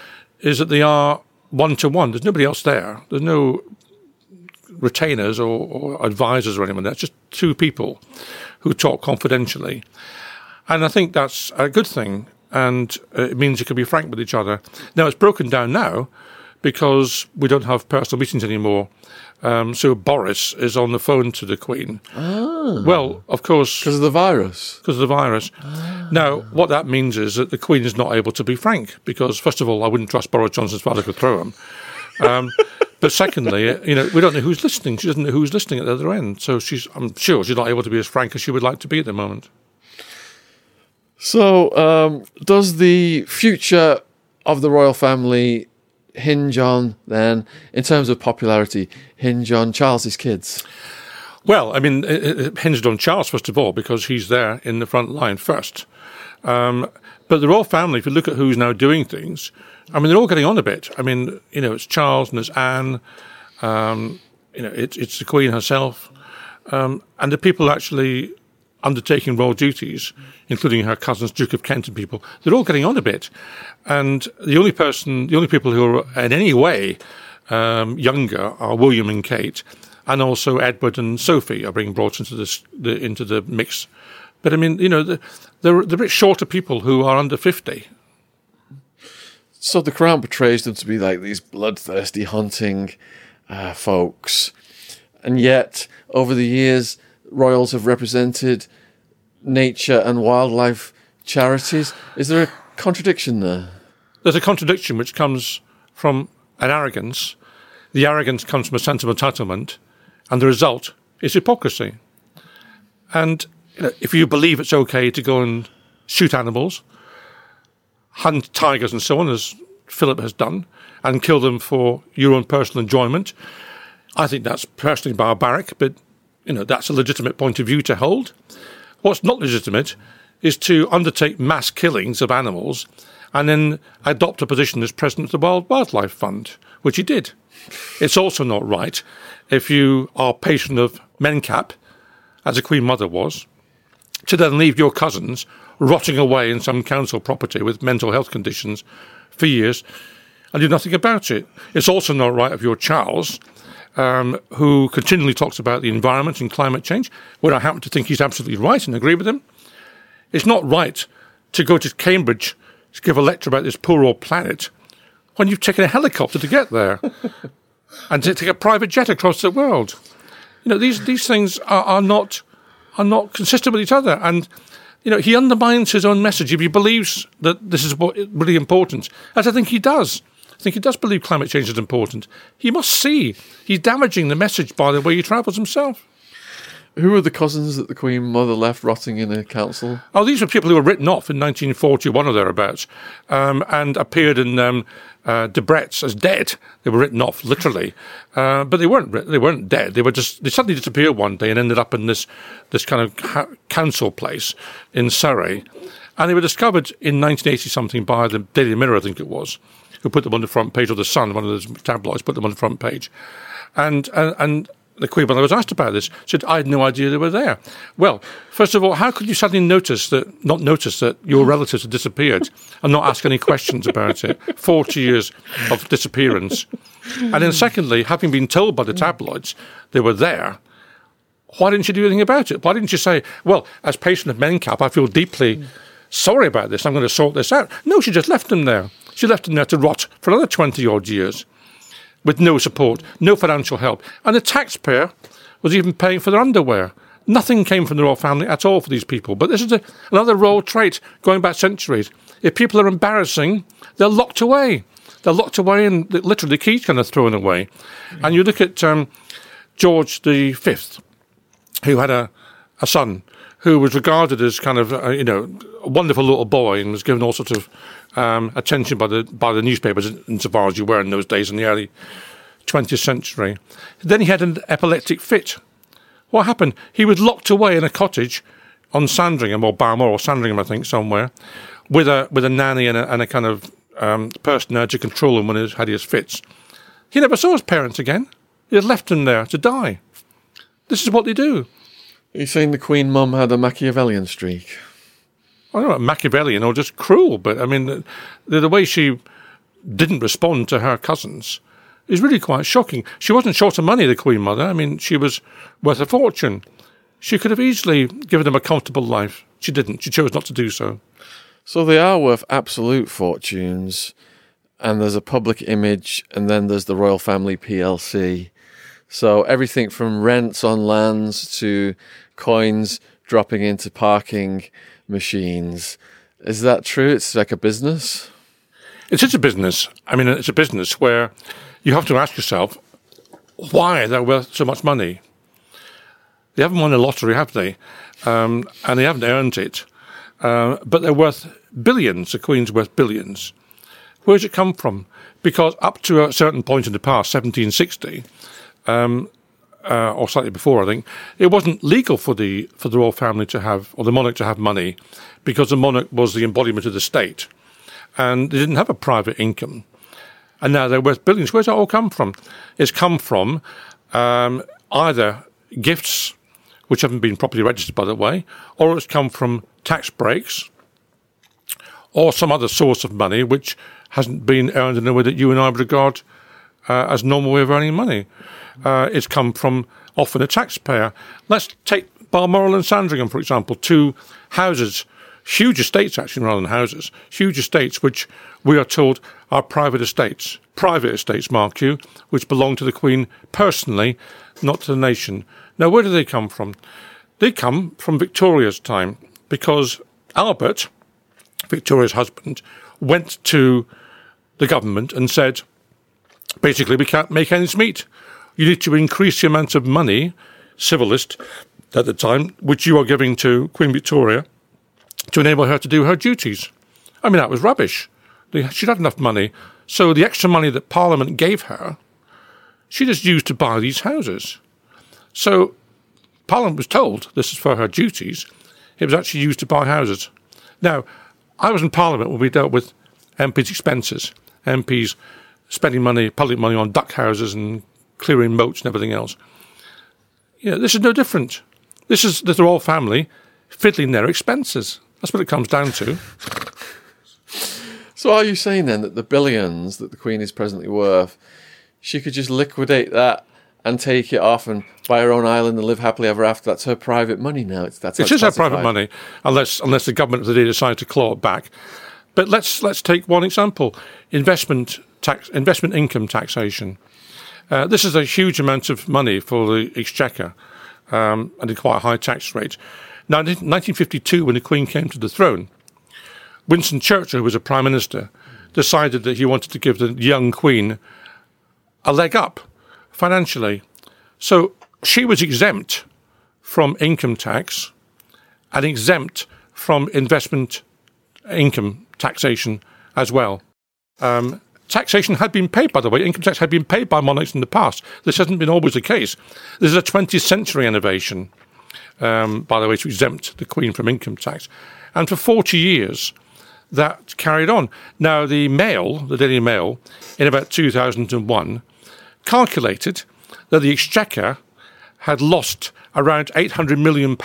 is that they are one to one. There's nobody else there. There's no retainers or, or advisors or anyone. That's just two people who talk confidentially. And I think that's a good thing. And it means you can be frank with each other. Now, it's broken down now because we don't have personal meetings anymore. Um, so Boris is on the phone to the Queen. Ah. Well, of course, because of the virus. Because of the virus. Ah. Now, what that means is that the Queen is not able to be frank because, first of all, I wouldn't trust Boris Johnson's father could throw him. Um, but secondly, you know, we don't know who's listening. She doesn't know who's listening at the other end. So she's, I'm sure, she's not able to be as frank as she would like to be at the moment. So, um, does the future of the royal family hinge on then, in terms of popularity, hinge on Charles's kids? Well, I mean, it, it hinged on Charles first of all because he's there in the front line first. Um, but the royal family, if you look at who's now doing things, I mean, they're all getting on a bit. I mean, you know, it's Charles and it's Anne. Um, you know, it's it's the Queen herself, um, and the people actually undertaking royal duties, including her cousins, Duke of Kent and people, they're all getting on a bit. And the only person, the only people who are in any way um, younger are William and Kate, and also Edward and Sophie are being brought into this the, into the mix. But I mean, you know, the, they're, they're a bit shorter people who are under fifty. So the Crown portrays them to be like these bloodthirsty hunting uh, folks, and yet over the years, royals have represented nature and wildlife charities. Is there a contradiction there? There's a contradiction which comes from an arrogance. The arrogance comes from a sense of entitlement, and the result is hypocrisy. And you know, if you believe it's okay to go and shoot animals, hunt tigers and so on, as Philip has done, and kill them for your own personal enjoyment, I think that's personally barbaric, but you know that's a legitimate point of view to hold. What's not legitimate is to undertake mass killings of animals and then adopt a position as president of the World Wildlife Fund, which he did. It's also not right if you are patron of MenCap, as the Queen Mother was, to then leave your cousins rotting away in some council property with mental health conditions for years and do nothing about it. It's also not right of your Charles, um, who continually talks about the environment and climate change, where I happen to think he's absolutely right and agree with him. It's not right to go to Cambridge to give a lecture about this poor old planet when you've taken a helicopter to get there and to take a private jet across the world. You know, these, these things are, are not are not consistent with each other. And, you know, he undermines his own message if he believes that this is what really important, as I think he does. I think he does believe climate change is important. He must see he's damaging the message by the way he travels himself. Who were the cousins that the Queen Mother left rotting in a council? Oh, these were people who were written off in 1941 or thereabouts um, and appeared in um, uh, Debrett's as dead. They were written off literally, uh, but they weren't. They weren't dead. They were just. They suddenly disappeared one day and ended up in this this kind of ca- council place in Surrey, and they were discovered in 1980 something by the Daily Mirror, I think it was, who put them on the front page, or the Sun, one of those tabloids, put them on the front page, and and. and the Queen, when I was asked about this, said, I had no idea they were there. Well, first of all, how could you suddenly notice that, not notice that your relatives had disappeared and not ask any questions about it? 40 years of disappearance. And then secondly, having been told by the tabloids they were there, why didn't you do anything about it? Why didn't you say, well, as patient of MenCap, I feel deeply sorry about this. I'm going to sort this out. No, she just left them there. She left them there to rot for another 20 odd years with no support, no financial help. And the taxpayer was even paying for their underwear. Nothing came from the royal family at all for these people. But this is a, another royal trait going back centuries. If people are embarrassing, they're locked away. They're locked away and literally keys kind of thrown away. And you look at um, George V, who had a, a son who was regarded as kind of, uh, you know, a wonderful little boy and was given all sorts of um, attention by the by the newspapers, insofar as you were in those days in the early 20th century. Then he had an epileptic fit. What happened? He was locked away in a cottage on Sandringham or Balmoral or Sandringham, I think, somewhere, with a with a nanny and a, and a kind of um, person there to control him when he had his fits. He never saw his parents again. He had left them there to die. This is what they do. Are you saying the Queen Mum had a Machiavellian streak? I don't know, Machiavellian or just cruel, but I mean, the, the way she didn't respond to her cousins is really quite shocking. She wasn't short of money, the Queen Mother. I mean, she was worth a fortune. She could have easily given them a comfortable life. She didn't. She chose not to do so. So they are worth absolute fortunes, and there's a public image, and then there's the royal family PLC. So everything from rents on lands to coins dropping into parking machines. Is that true? It's like a business? It is a business. I mean, it's a business where you have to ask yourself why they're worth so much money. They haven't won the lottery, have they? Um, and they haven't earned it. Uh, but they're worth billions. The Queen's worth billions. Where does it come from? Because up to a certain point in the past, 1760, um, uh, or slightly before, I think, it wasn't legal for the for the royal family to have or the monarch to have money because the monarch was the embodiment of the state, and they didn't have a private income. And now they're worth billions. Where's that all come from? It's come from um, either gifts, which haven't been properly registered, by the way, or it's come from tax breaks, or some other source of money which hasn't been earned in a way that you and I would regard uh, as normal way of earning money uh, it's come from often a taxpayer. Let's take Balmoral and Sandringham, for example, two houses huge estates actually rather than houses, huge estates which we are told are private estates, private estates, mark you, which belong to the Queen personally, not to the nation. Now, where do they come from? They come from Victoria's time because Albert, Victoria's husband, went to the government and said, basically, we can't make ends meet. You need to increase the amount of money, civil list at the time, which you are giving to Queen Victoria to enable her to do her duties. I mean, that was rubbish. She'd had enough money. So the extra money that Parliament gave her, she just used to buy these houses. So Parliament was told this is for her duties. It was actually used to buy houses. Now, I was in Parliament when we dealt with MPs' expenses, MPs spending money, public money on duck houses and clearing moats and everything else. You know, this is no different. This is the royal family fiddling their expenses. That's what it comes down to. So are you saying then that the billions that the Queen is presently worth, she could just liquidate that and take it off and buy her own island and live happily ever after? That's her private money now. It's that's it is her private money, unless unless the government of the day decide to claw it back. But let's let's take one example: investment tax, investment income taxation. Uh, this is a huge amount of money for the exchequer um, and a quite high tax rate. Now, in 1952, when the Queen came to the throne, Winston Churchill, who was a prime minister, decided that he wanted to give the young Queen a leg up financially. So she was exempt from income tax and exempt from investment income taxation as well. Um, taxation had been paid, by the way, income tax had been paid by monarchs in the past. This hasn't been always the case. This is a 20th century innovation, um, by the way, to exempt the Queen from income tax. And for 40 years, that carried on. Now, the Mail, the Daily Mail, in about 2001, calculated that the Exchequer had lost around £800 million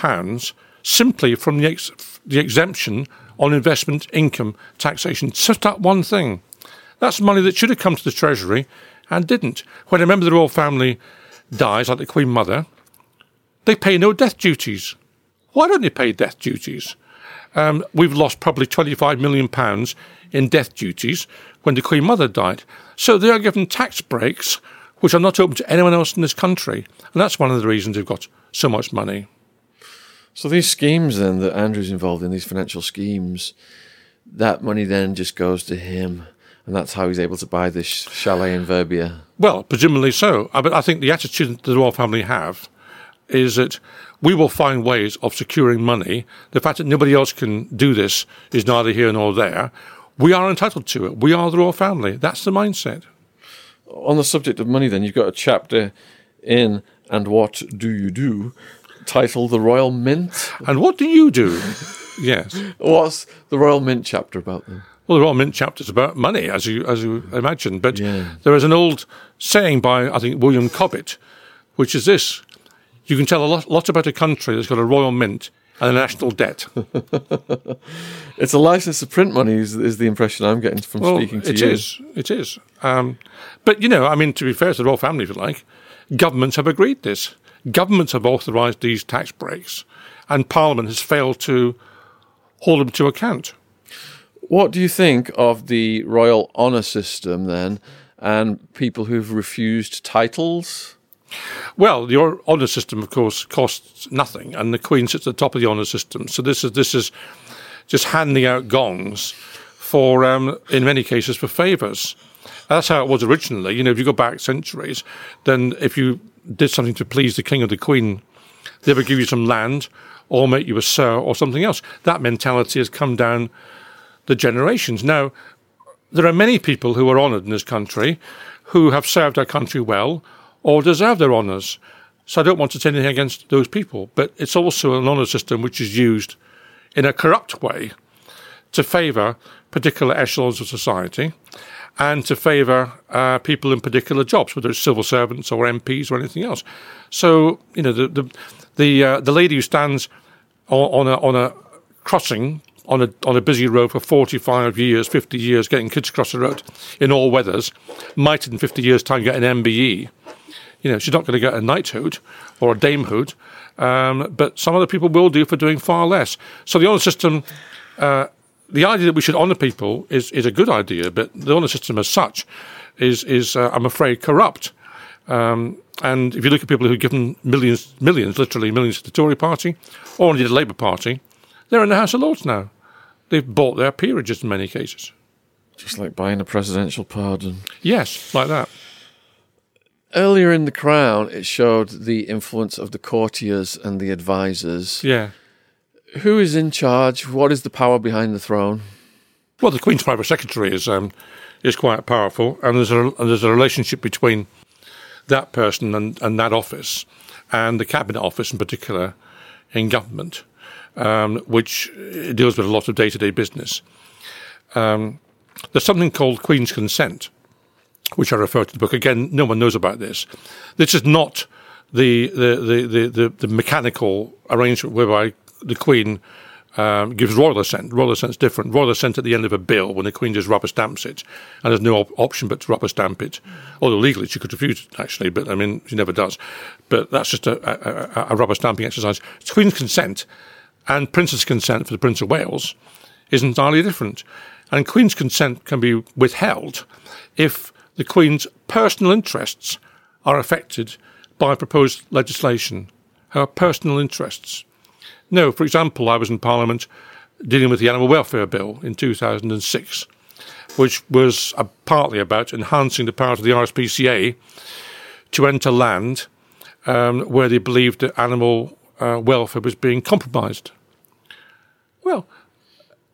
simply from the, ex- the exemption on investment income taxation. Just that one thing. That's money that should have come to the Treasury and didn't. When a member of the royal family dies, like the Queen Mother, they pay no death duties. Why don't they pay death duties? Um, we've lost probably £25 million in death duties when the Queen Mother died. So they are given tax breaks which are not open to anyone else in this country. And that's one of the reasons they've got so much money. So these schemes then that Andrew's involved in, these financial schemes, that money then just goes to him. And that's how he's able to buy this chalet in Verbier. Well, presumably so. But I think the attitude the royal family have is that we will find ways of securing money. The fact that nobody else can do this is neither here nor there. We are entitled to it. We are the royal family. That's the mindset. On the subject of money, then, you've got a chapter in And What Do You Do titled The Royal Mint. And what do you do? yes. What's the Royal Mint chapter about then? Well, there are Mint chapters about money, as you as you imagine. But yeah. there is an old saying by I think William Cobbett, which is this: you can tell a lot, lot about a country that's got a royal mint and a national debt. it's a license to print money, is, is the impression I'm getting from well, speaking to it you. It is. It is. Um, but, you know, I mean, to be fair to the royal family, if you like, governments have agreed this. Governments have authorised these tax breaks, and Parliament has failed to hold them to account. What do you think of the royal honour system then, and people who've refused titles? Well, the honour system, of course, costs nothing, and the Queen sits at the top of the honour system. So this is this is just handing out gongs for, um, in many cases, for favours. That's how it was originally. You know, if you go back centuries, then if you did something to please the king or the queen, they would give you some land or make you a sir or something else. That mentality has come down the generations. Now, there are many people who are honoured in this country who have served our country well or deserve their honours. So I don't want to say anything against those people, but it's also an honour system which is used in a corrupt way to favour particular echelons of society and to favour uh, people in particular jobs, whether it's civil servants or MPs or anything else. So you know the the the, uh, the lady who stands on, on a on a crossing on a on a busy road for 45 years, 50 years, getting kids across the road in all weathers, might in 50 years' time get an MBE you know, she's not going to get a knighthood or a damehood, um, but some other people will do for doing far less. So the honour system uh, the idea that we should honour people is, is a good idea, but the honour system as such is, is uh, I'm afraid, corrupt. Um, and if you look at people who've given millions, millions, literally millions to the Tory party or indeed the Labour Party, they're in the House of Lords now. They've bought their peerages in many cases. Just like buying a presidential pardon. Yes, like that. Earlier in The Crown, it showed the influence of the courtiers and the advisors. Yeah. Who is in charge? What is the power behind the throne? Well, the Queen's private secretary is um, is quite powerful, and there's a there's a relationship between that person and, and that office, and the cabinet office in particular, in government, um, which deals with a lot of day to day business. Um, there's something called Queen's consent, which I refer to the book. Again, no one knows about this. This is not the the, the, the, the, the mechanical arrangement whereby the Queen um, gives royal assent. Royal assent is different. Royal assent at the end of a bill when the Queen just rubber stamps it, and there's no op- option but to rubber stamp it. Although legally she could refuse it, actually, but I mean, she never does. But that's just a, a, a rubber stamping exercise. It's Queen's consent and Prince's consent for the Prince of Wales is entirely different. And Queen's consent can be withheld if the Queen's personal interests are affected by proposed legislation. Her personal interests. No, for example, I was in Parliament dealing with the Animal Welfare Bill in 2006, which was partly about enhancing the powers of the RSPCA to enter land um, where they believed that animal uh, welfare was being compromised. Well,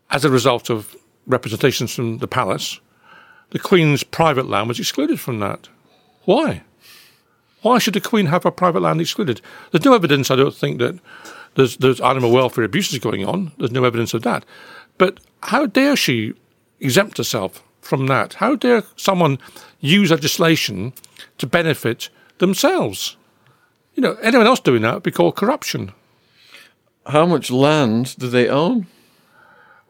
as a result of representations from the palace, the Queen's private land was excluded from that. Why? Why should the Queen have her private land excluded? There's no evidence, I don't think, that there's, there's animal welfare abuses going on. There's no evidence of that. But how dare she exempt herself from that? How dare someone use legislation to benefit themselves? You know, anyone else doing that would be called corruption. How much land do they own?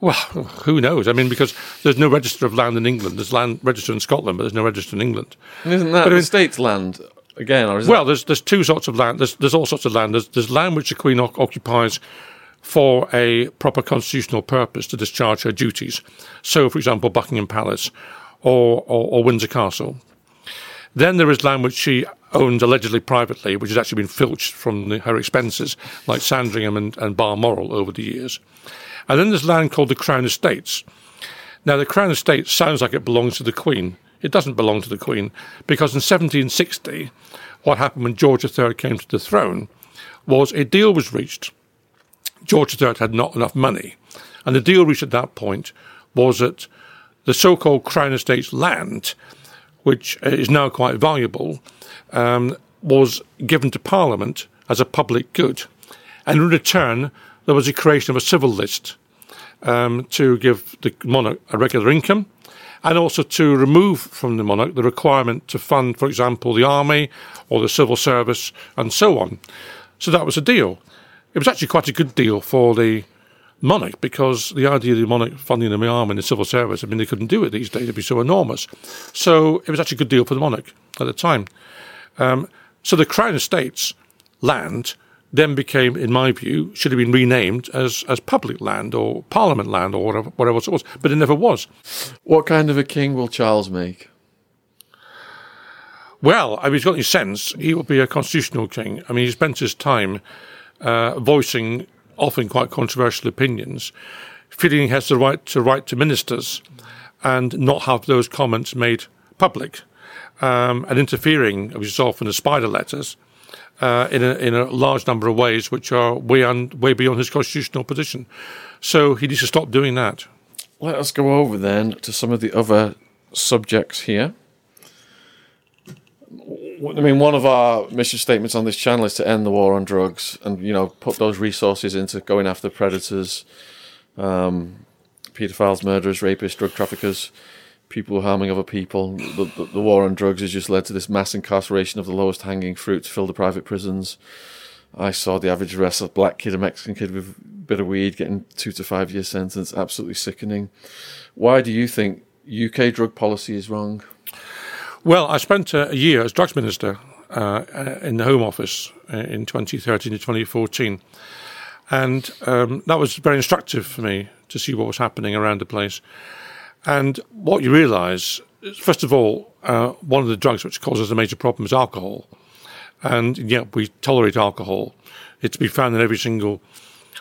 Well, who knows? I mean, because there's no register of land in England. There's land register in Scotland, but there's no register in England. And isn't that But I the mean- state's land again? Or is Well, there's there's two sorts of land. There's there's all sorts of land. There's there's land which the Queen oc- occupies for a proper constitutional purpose to discharge her duties. So, for example, Buckingham Palace or, or, or Windsor Castle. Then there is land which she owns allegedly privately, which has actually been filched from the, her expenses, like Sandringham and, and Balmoral over the years. And then there's land called the Crown Estates. Now, the Crown Estate sounds like it belongs to the Queen. It doesn't belong to the Queen because in 1760, what happened when George III came to the throne was a deal was reached. George III had not enough money. And the deal reached at that point was that the so called Crown Estates land, which uh, is now quite valuable, um, was given to Parliament as a public good. And in return, there was a creation of a civil list um, to give the monarch a regular income and also to remove from the monarch the requirement to fund, for example, the army or the civil service and so on. So that was a deal. It was actually quite a good deal for the monarch because the idea of the monarch funding the army and the civil service, I mean, they couldn't do it these days, it'd be so enormous. So it was actually a good deal for the monarch at the time. Um, so the Crown Estates land then became, in my view, should have been renamed as, as public land or Parliament land or whatever, whatever it was, but it never was. What kind of a king will Charles make? Well, I mean, he's got any sense. He will be a constitutional king. I mean, he spent his time uh, voicing often quite controversial opinions, feeling he has the right to write to ministers and not have those comments made public, um, and interfering, you saw from the spider letters, uh, in, a, in a large number of ways which are way, un, way beyond his constitutional position. So he needs to stop doing that. Let us go over then to some of the other subjects here. I mean, one of our mission statements on this channel is to end the war on drugs and, you know, put those resources into going after predators, um, pedophiles, murderers, rapists, drug traffickers, people harming other people. The, the, the war on drugs has just led to this mass incarceration of the lowest hanging fruit to fill the private prisons. I saw the average arrest of a black kid, a Mexican kid with a bit of weed getting two to five year sentence. Absolutely sickening. Why do you think UK drug policy is wrong? Well, I spent a year as drugs minister uh, uh, in the Home Office uh, in 2013 to 2014. And um, that was very instructive for me to see what was happening around the place. And what you realise, first of all, uh, one of the drugs which causes a major problem is alcohol. And yet we tolerate alcohol. It's to be found in every single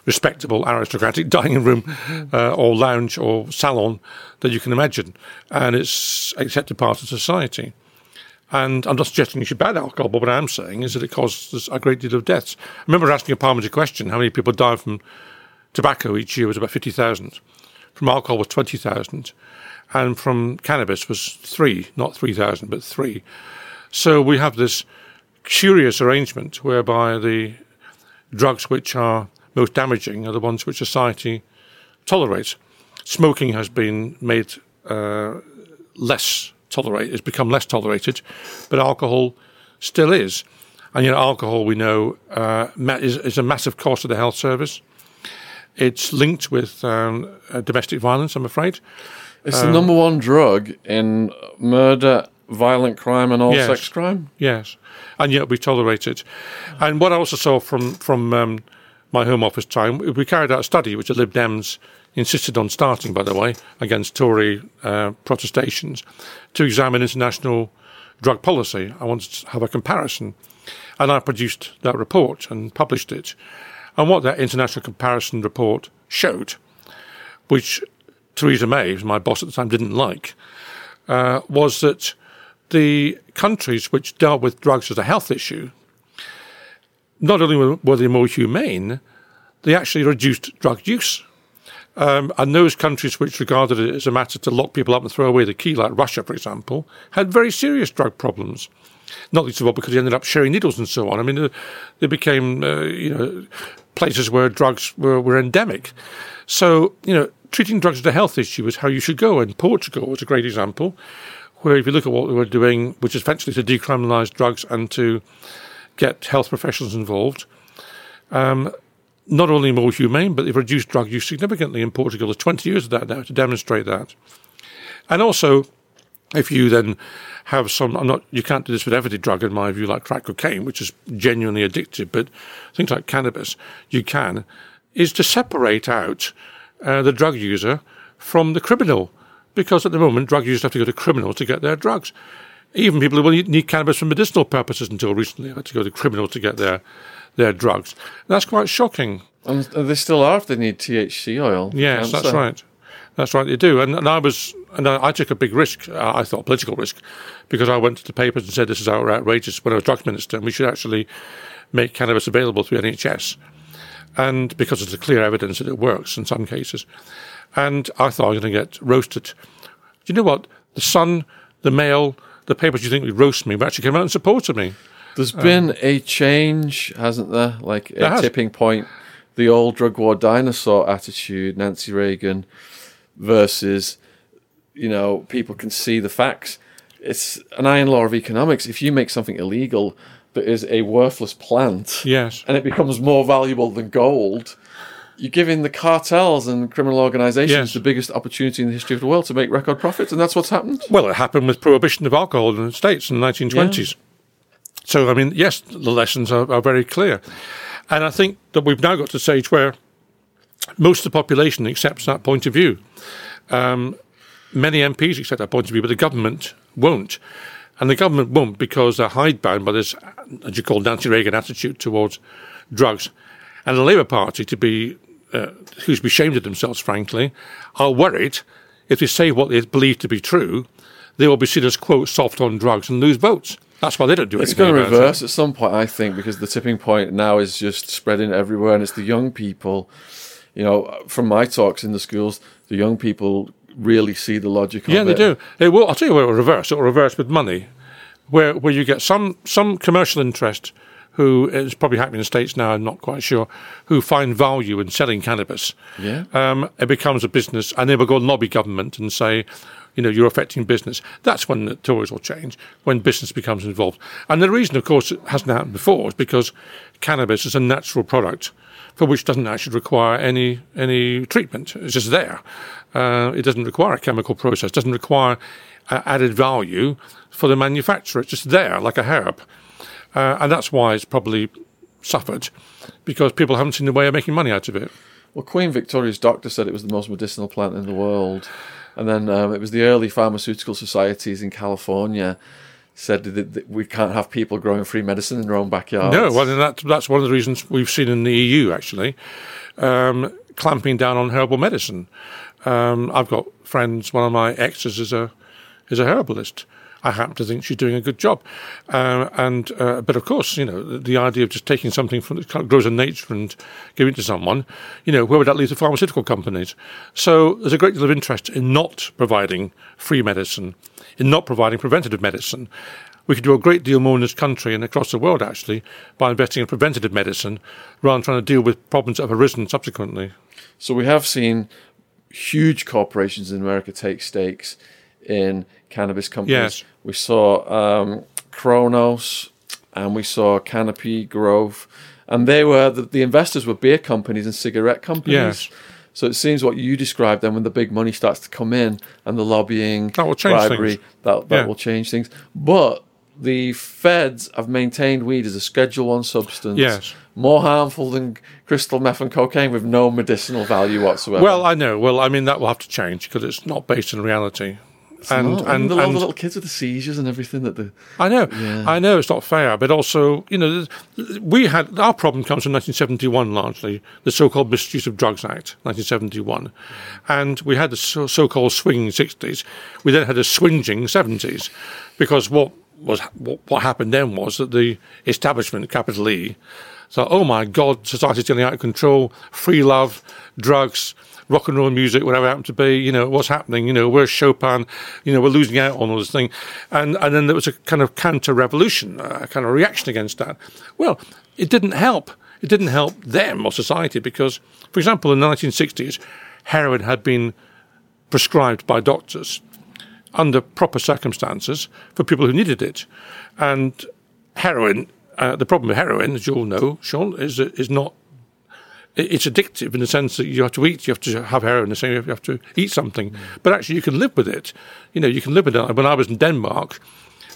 respectable aristocratic dining room uh, or lounge or salon that you can imagine. And it's accepted part of society. And I'm not suggesting you should ban alcohol, but what I am saying is that it causes a great deal of deaths. I remember asking a parliamentary question how many people die from tobacco each year was about 50,000. From alcohol was 20,000. And from cannabis was three, not 3,000, but three. So we have this curious arrangement whereby the drugs which are most damaging are the ones which society tolerates. Smoking has been made uh, less tolerated, has become less tolerated, but alcohol still is. And you know, alcohol we know uh, is, is, a massive cost to the health service. It's linked with um, uh, domestic violence, I'm afraid. It's um, the number one drug in murder, violent crime, and all yes, sex crime. Yes, and yet we tolerate it. And what I also saw from from um, my Home Office time, we carried out a study which the Lib Dems insisted on starting, by the way, against Tory uh, protestations, to examine international drug policy. I wanted to have a comparison. And I produced that report and published it. And what that international comparison report showed, which Theresa May, my boss at the time, didn't like, uh, was that the countries which dealt with drugs as a health issue, not only were they more humane, they actually reduced drug use. Um, and those countries which regarded it as a matter to lock people up and throw away the key, like Russia, for example, had very serious drug problems. Not least of all because they ended up sharing needles and so on. I mean, they became, uh, you know, places where drugs were, were endemic. So, you know, treating drugs as a health issue is how you should go. And Portugal was a great example, where if you look at what they were doing, which is essentially to decriminalise drugs and to get health professionals involved, um, not only more humane, but they've reduced drug use significantly in Portugal. There's 20 years of that now to demonstrate that. And also, if you then have some, I'm not, you can't do this with every drug in my view, like crack cocaine, which is genuinely addictive, but things like cannabis, you can, is to separate out uh, the drug user from the criminal. Because at the moment, drug users have to go to criminals to get their drugs. Even people who will need cannabis for medicinal purposes until recently had to go to criminals to get their their drugs. And That's quite shocking. And they still are if they need THC oil. Yes, that's right. That's right, they do. And, and I was, and I, I, took a big risk. I thought political risk, because I went to the papers and said this is outrageous when I was drugs minister, and we should actually make cannabis available through NHS. And because there's clear evidence that it works in some cases. And I thought I was going to get roasted. Do you know what? The Sun, the Mail, the papers you think would roast me, but actually came out and supported me. There's um, been a change, hasn't there? Like a tipping point. The old drug war dinosaur attitude, Nancy Reagan, versus, you know, people can see the facts. It's an iron law of economics. If you make something illegal that is a worthless plant, yes, and it becomes more valuable than gold, you're giving the cartels and criminal organizations yes. the biggest opportunity in the history of the world to make record profits, and that's what's happened. Well, it happened with prohibition of alcohol in the States in the 1920s. Yeah. So, I mean, yes, the lessons are, are very clear. And I think that we've now got to a stage where most of the population accepts that point of view. Um, many MPs accept that point of view, but the government won't. And the government won't because they're hidebound by this, as you call Nancy Reagan attitude towards drugs. And the Labour Party, to be, uh, who's be ashamed of themselves, frankly, are worried if they say what they believe to be true, they will be seen as, quote, soft on drugs and lose votes. That's why they don't do it. It's going to reverse it. at some point, I think, because the tipping point now is just spreading everywhere, and it's the young people. You know, from my talks in the schools, the young people really see the logic. Of. Yeah, they it. do. It will. I'll tell you where it will reverse. It will reverse with money, where where you get some some commercial interest who is probably happening in the States now, I'm not quite sure, who find value in selling cannabis. Yeah. Um, it becomes a business, and they will go and lobby government and say, you know, you're affecting business. That's when the Tories will change, when business becomes involved. And the reason, of course, it hasn't happened before is because cannabis is a natural product for which doesn't actually require any any treatment. It's just there. Uh, it doesn't require a chemical process. Doesn't require uh, added value for the manufacturer. It's just there, like a herb, uh, and that's why it's probably suffered because people haven't seen the way of making money out of it. Well, Queen Victoria's doctor said it was the most medicinal plant in the world. And then um, it was the early pharmaceutical societies in California said that, that we can't have people growing free medicine in their own backyard. No, well, that, that's one of the reasons we've seen in the EU, actually, um, clamping down on herbal medicine. Um, I've got friends, one of my exes is a, is a herbalist. I happen to think she's doing a good job. Uh, and uh, but of course, you know, the, the, idea of just taking something from that kind of grows in nature and giving it to someone, you know, where would that leave the pharmaceutical companies? So there's a great deal of interest in not providing free medicine, in not providing preventative medicine. We could do a great deal more in this country and across the world, actually, by investing in preventative medicine rather than trying to deal with problems that have arisen subsequently. So we have seen huge corporations in America take stakes in cannabis companies. Yes. We saw um, Cronos and we saw Canopy Growth, and they were the, the, investors were beer companies and cigarette companies. Yes. So it seems what you described then, when the big money starts to come in and the lobbying, that will change bribery, things. that that yeah. will change things. But the feds have maintained weed as a Schedule One substance. Yes. More harmful than crystal meth and cocaine with no medicinal value whatsoever. Well, I know. Well, I mean that will have to change because it's not based in reality and and, and, the, and, the little kids with the seizures and everything that the I know, yeah. I know it's not fair, but also you know we had our problem comes from 1971 largely the so-called Misuse of Drugs Act 1971, and we had the so- called swinging 60s. We then had a swinging 70s, because what was what, what happened then was that the establishment, capital E, thought, oh my God, society's getting out of control, free love, drugs rock and roll music, whatever it happened to be, you know, what's happening, you know, where's Chopin, you know, we're losing out on all this thing. And, and then there was a kind of counter revolution, a kind of reaction against that. Well, it didn't help. It didn't help them or society because, for example, in the 1960s, heroin had been prescribed by doctors under proper circumstances for people who needed it. And heroin, uh, the problem with heroin, as you all know, Sean, is, is not it's addictive in the sense that you have to eat, you have to have heroin, the same you have to eat something. Mm. But actually, you can live with it. You know, you can live with it. When I was in Denmark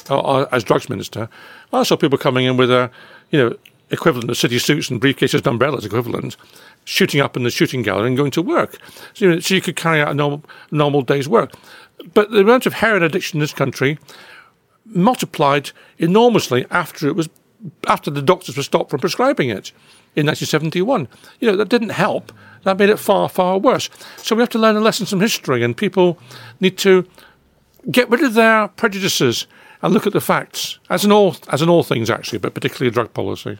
uh, uh, as drugs minister, I saw people coming in with a, you know, equivalent of city suits and briefcases and umbrellas equivalent, shooting up in the shooting gallery and going to work. So you, know, so you could carry out a normal, normal day's work. But the amount of heroin addiction in this country multiplied enormously after it was after the doctors were stopped from prescribing it in 1971. You know, that didn't help. That made it far, far worse. So we have to learn a lesson from history, and people need to get rid of their prejudices and look at the facts, as in all, as in all things, actually, but particularly drug policy.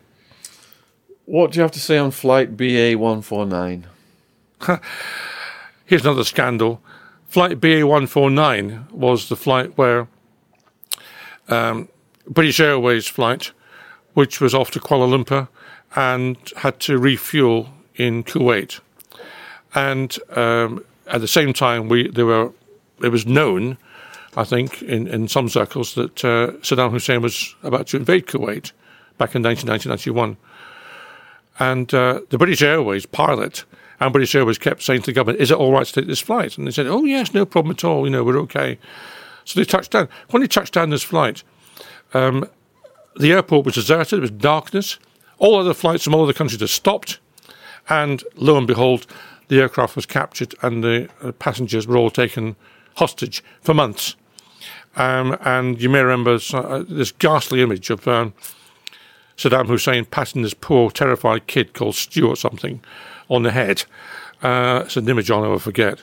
What do you have to say on flight BA 149? Here's another scandal. Flight BA 149 was the flight where um, British Airways flight, which was off to Kuala Lumpur, and had to refuel in Kuwait. And um, at the same time, we there were it was known, I think, in, in some circles that uh, Saddam Hussein was about to invade Kuwait back in 1991. And uh, the British Airways pilot and British Airways kept saying to the government, "Is it all right to take this flight?" And they said, "Oh yes, no problem at all. You know, we're okay." So they touched down. When they touched down this flight, um, the airport was deserted. It was darkness. All other flights from all other countries had stopped, and lo and behold, the aircraft was captured and the uh, passengers were all taken hostage for months. Um, and you may remember uh, this ghastly image of um, Saddam Hussein patting this poor, terrified kid called Stu or something on the head. Uh, it's an image I'll never forget.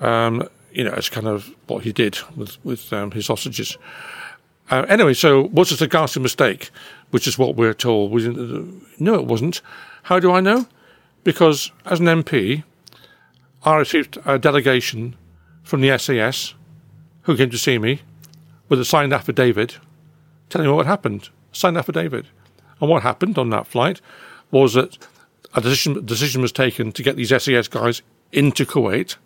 Um, you know, it's kind of what he did with, with um, his hostages. Uh, anyway, so was it a ghastly mistake? Which is what we're told. We, no, it wasn't. How do I know? Because as an MP, I received a delegation from the SAS who came to see me with a signed affidavit telling me what happened. Signed affidavit. And what happened on that flight was that a decision, decision was taken to get these SAS guys into Kuwait.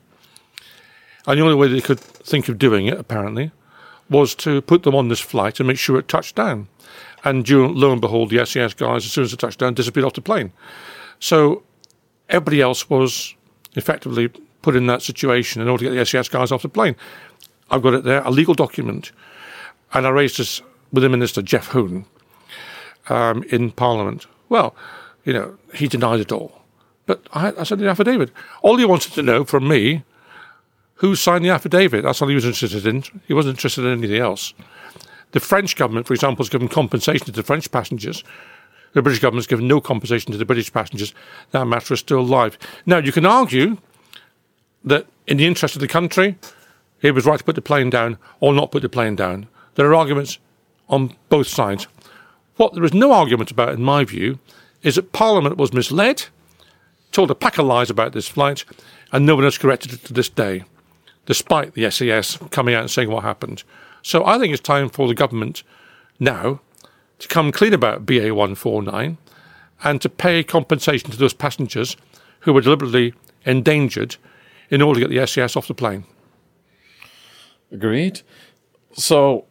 And the only way they could think of doing it, apparently, was to put them on this flight and make sure it touched down. And lo and behold, the SAS guys, as soon as it touched down, disappeared off the plane. So everybody else was effectively put in that situation in order to get the SAS guys off the plane. I've got it there, a legal document. And I raised this with the Minister, Geoff Hoon, um, in Parliament Well, you know, he denied it all. But I, I sent the affidavit. All he wanted to know from me, who signed the affidavit? That's all he was interested in. He wasn't interested in anything else. The French government, for example, has given compensation to the French passengers. The British government has given no compensation to the British passengers. That matter is still live. Now, you can argue that in the interest of the country, it was right to put the plane down or not put the plane down. There are arguments on both sides. What there is no argument about, in my view, is that Parliament was misled, told a pack of lies about this flight, and no one has corrected it to this day, despite the SAS coming out and saying what happened. So I think it's time for the government now to come clean about BA 149 and to pay compensation to those passengers who were deliberately endangered in order to get the SAS off the plane. Agreed. So,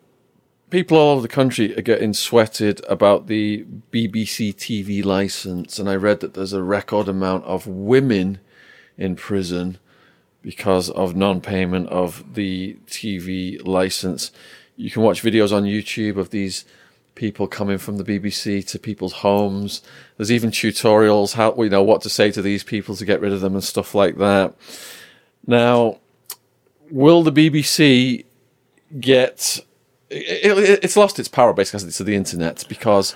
people all over the country are getting sweated about the BBC TV license, and I read that there's a record amount of women in prison because of non-payment of the TV license. You can watch videos on YouTube of these people coming from the BBC to people's homes. There's even tutorials how you know what to say to these people to get rid of them and stuff like that. Now, will the BBC get? It, it, it's lost its power basically to the internet because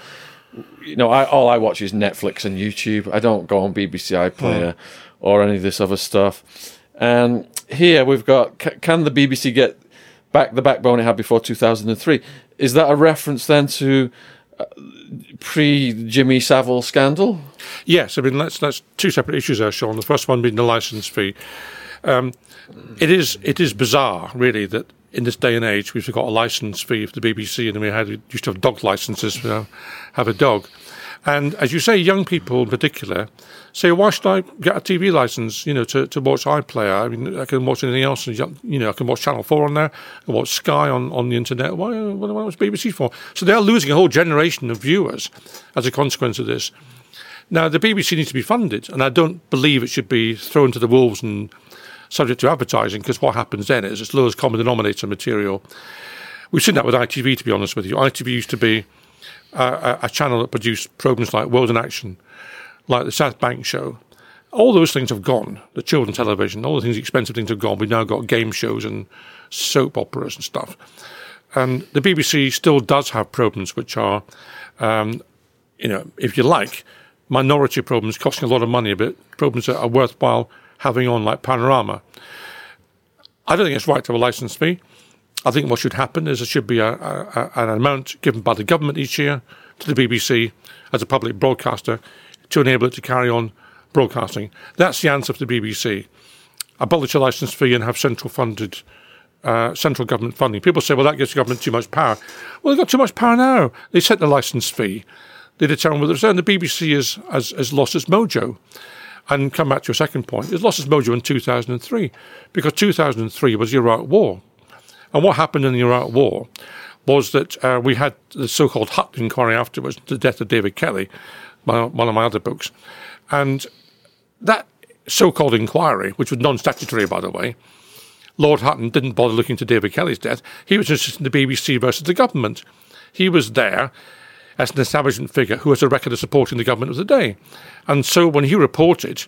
you know I, all I watch is Netflix and YouTube. I don't go on BBC iPlayer hmm. or any of this other stuff. And here we've got: can the BBC get back the backbone it had before 2003? Is that a reference then to? Uh, pre Jimmy Savile scandal? Yes, I mean that's that's two separate issues there, Sean. The first one being the license fee. Um, it is it is bizarre, really, that in this day and age we've got a license fee for the BBC, and we had used to have dog licenses, you know, have a dog. And as you say, young people in particular say, "Why should I get a TV license? You know, to, to watch iPlayer? I mean, I can watch anything else. You know, I can watch Channel Four on there, I can watch Sky on, on the internet. Why do I watch BBC for?" So they are losing a whole generation of viewers as a consequence of this. Now, the BBC needs to be funded, and I don't believe it should be thrown to the wolves and subject to advertising because what happens then is it's lowest common denominator material. We've seen that with ITV, to be honest with you. ITV used to be a, a channel that produced programs like World in Action, like the South Bank Show. All those things have gone. The children's television, all the things, expensive things have gone. We've now got game shows and soap operas and stuff. And the BBC still does have programs which are, um, you know, if you like, minority programs costing a lot of money, but programs that are worthwhile having on like Panorama. I don't think it's right to have a license fee. I think what should happen is there should be a, a, an amount given by the government each year to the BBC as a public broadcaster to enable it to carry on broadcasting. That's the answer for the BBC. Abolish a license fee and have central funded uh, central government funding. People say, well, that gives the government too much power. Well, they've got too much power now. They set the license fee. They determine whether it's there. And the BBC has, has, has lost its mojo. And come back to your second point, it lost its mojo in 2003 because 2003 was the Iraq War. And what happened in the Iraq War was that uh, we had the so called Hutt inquiry afterwards, the death of David Kelly, one of my other books. And that so called inquiry, which was non statutory, by the way, Lord Hutton didn't bother looking to David Kelly's death. He was interested in the BBC versus the government. He was there as an establishment figure who has a record of supporting the government of the day. And so when he reported,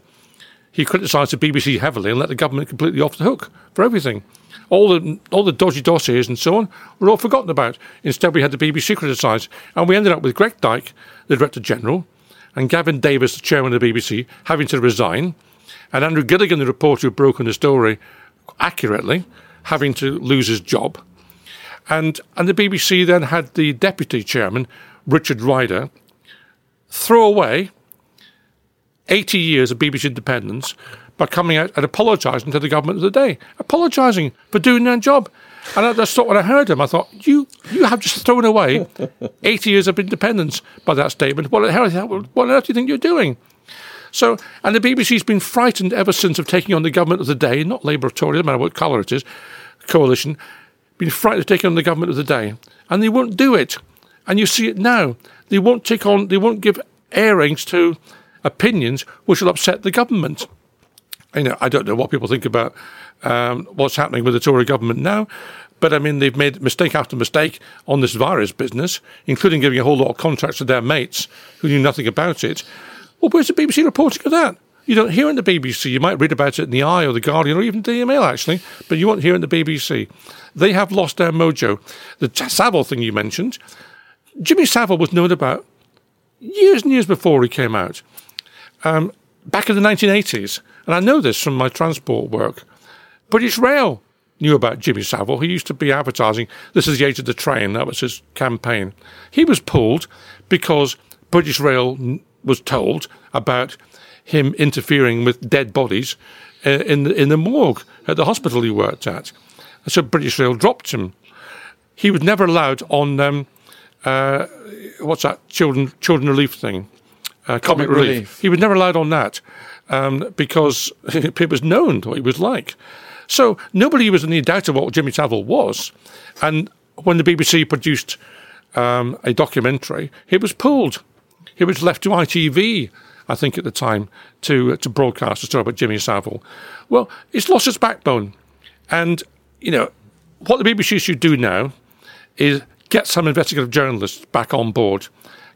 he criticised the BBC heavily and let the government completely off the hook for everything. All the all the dodgy dossiers and so on were all forgotten about. Instead, we had the BBC criticised, and we ended up with Greg Dyke, the Director General, and Gavyn Davies, the Chairman of the BBC, having to resign, and Andrew Gilligan, the reporter who broke on the story accurately, having to lose his job. And, and the BBC then had the Deputy Chairman, Richard Ryder, throw away 80 years of BBC independence by coming out and apologising to the government of the day, apologising for doing their job. And I just thought when I heard him, I thought, you you have just thrown away 80 years of independence by that statement. What on earth, what on earth do you think you're doing? So, and the BBC's been frightened ever since of taking on the government of the day, not Labour or Tory, no matter what colour it is, coalition, been frightened of taking on the government of the day. And they won't do it. And you see it now. They won't take on, they won't give airings to opinions which will upset the government. You know, I don't know what people think about um, what's happening with the Tory government now, But I mean, they've made mistake after mistake on this virus business, including giving a whole lot of contracts to their mates who knew nothing about it. Well, where's the BBC reporting of that? You don't hear it in the BBC. You might read about it in the Eye or the Guardian or even Daily Mail, actually, but you won't hear it in the BBC. They have lost their mojo. The Savile thing you mentioned, Jimmy Savile was known about years and years before he came out, um, back in the 1980s. And I know this from my transport work. British Rail knew about Jimmy Savile. He used to be advertising, This is the age of the train. That was his campaign. He was pulled because British Rail was told about him interfering with dead bodies uh, in the, in the morgue at the hospital he worked at. So British Rail dropped him. He was never allowed on um, uh, what's that children children relief thing, uh, comic, comic relief. relief. He was never allowed on that um, because it was known what he was like. So nobody was in any doubt of what Jimmy Savile was, and when the BBC produced um, a documentary, it was pulled. It was left to ITV I think, at the time, to to broadcast a story about Jimmy Savile. Well, it's lost its backbone, and you know what the BBC should do now is get some investigative journalists back on board,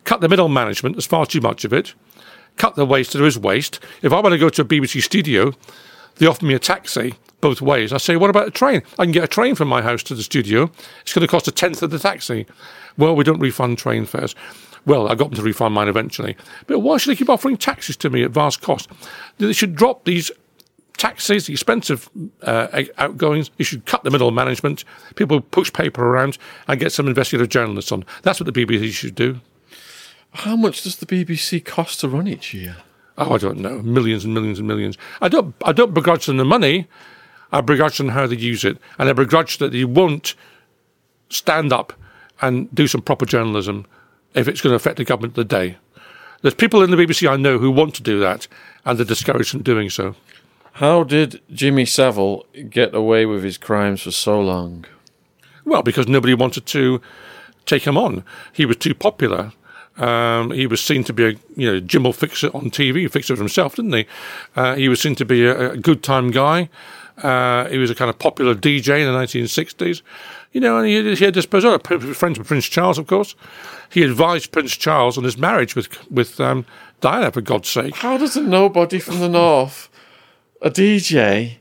cut the middle management. There's far too much of it. Cut the waste. There is waste. If I want to go to a BBC studio, they offer me a taxi both ways. I say, what about a train? I can get a train from my house to the studio. It's going to cost a tenth of the taxi. Well, we don't refund train fares. Well, I got them to refund mine eventually. But why should they keep offering taxis to me at vast cost? They should drop these taxes, the expensive uh, outgoings. You should cut the middle management. People push paper around and get some investigative journalists on. That's what the BBC should do. How much does the BBC cost to run each year? Oh, I don't know. Millions and millions and millions. I don't. I don't begrudge them the money. I begrudge them how they use it, and I begrudge that they won't stand up and do some proper journalism if it's going to affect the government of the day. There's people in the BBC I know who want to do that, and they're discouraged from doing so. How did Jimmy Savile get away with his crimes for so long? Well, because nobody wanted to take him on. He was too popular. Um, he was seen to be a you know Jim will fix it on TV. He fixed it himself, didn't he? Uh, he was seen to be a, a good time guy. Uh, he was a kind of popular DJ in the 1960s. You know, and he, he had this persona, friends with Prince Charles, of course. He advised Prince Charles on his marriage with with um, Diana, for God's sake. How does a nobody from the north, a DJ,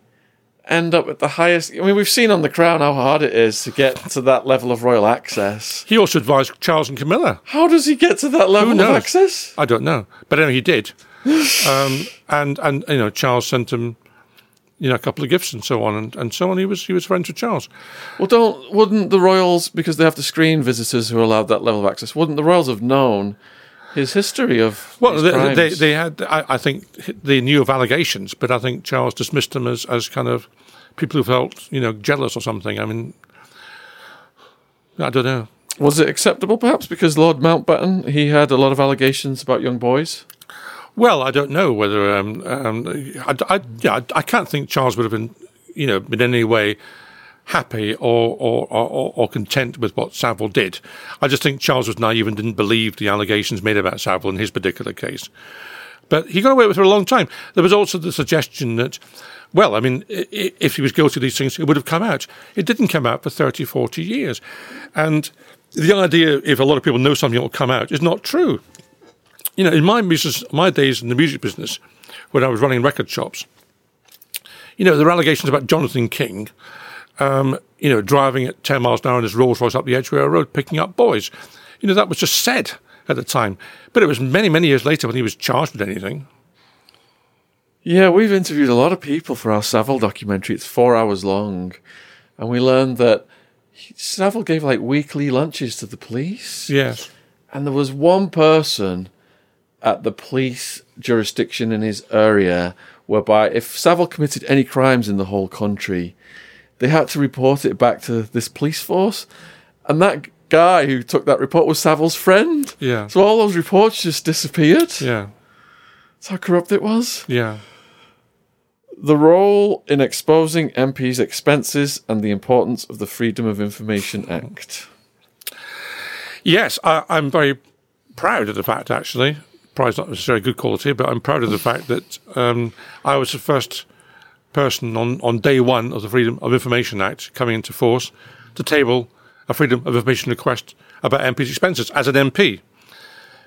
end up at the highest? I mean, we've seen on The Crown how hard it is to get to that level of royal access. He also advised Charles and Camilla. How does he get to that level of access? I don't know, but anyway, he did. um, and and you know, Charles sent him you know, a couple of gifts and so on and, and so on. He was he was friends with Charles. Well, don't wouldn't the royals because they have to screen visitors who are allowed that level of access? Wouldn't the royals have known his history of well, they, they, they had. I, I, think they knew of allegations, but I think Charles dismissed them as as kind of people who felt you know jealous or something. I mean, I don't know. Was it acceptable, perhaps, because Lord Mountbatten he had a lot of allegations about young boys? Well, I don't know whether um, um, I, I, yeah, I can't think Charles would have been, you know, in any way happy or, or, or, or, content with what Savile did. I just think Charles was naive and didn't believe the allegations made about Savile in his particular case. But he got away with it for a long time. There was also the suggestion that, well, I mean, if he was guilty of these things, it would have come out. It didn't come out for 30, 40 years. And the idea, if a lot of people know something it will come out, is not true you know, in my business, my days in the music business, when I was running record shops, you know, there were allegations about Jonathan King, um, you know, driving at 10 miles an hour in his Rolls Royce up the Edgware Road, picking up boys. You know, that was just said at the time. But it was many, many years later when he was charged with anything. Yeah, we've interviewed a lot of people for our Savile documentary. It's four hours long. And we learned that Savile gave like weekly lunches to the police. Yes. And there was one person at the police jurisdiction in his area, whereby if Savile committed any crimes in the whole country, they had to report it back to this police force. And that guy who took that report was Savile's friend. Yeah. So all those reports just disappeared. Yeah. That's how corrupt it was. Yeah. The role in exposing MPs' expenses and the importance of the Freedom of Information Act. Yes, I, I'm very proud of the fact, actually, prize not necessarily good quality, but I'm proud of the fact that um, I was the first person on, on day one of the Freedom of Information Act coming into force to table a freedom of information request about MP's expenses as an MP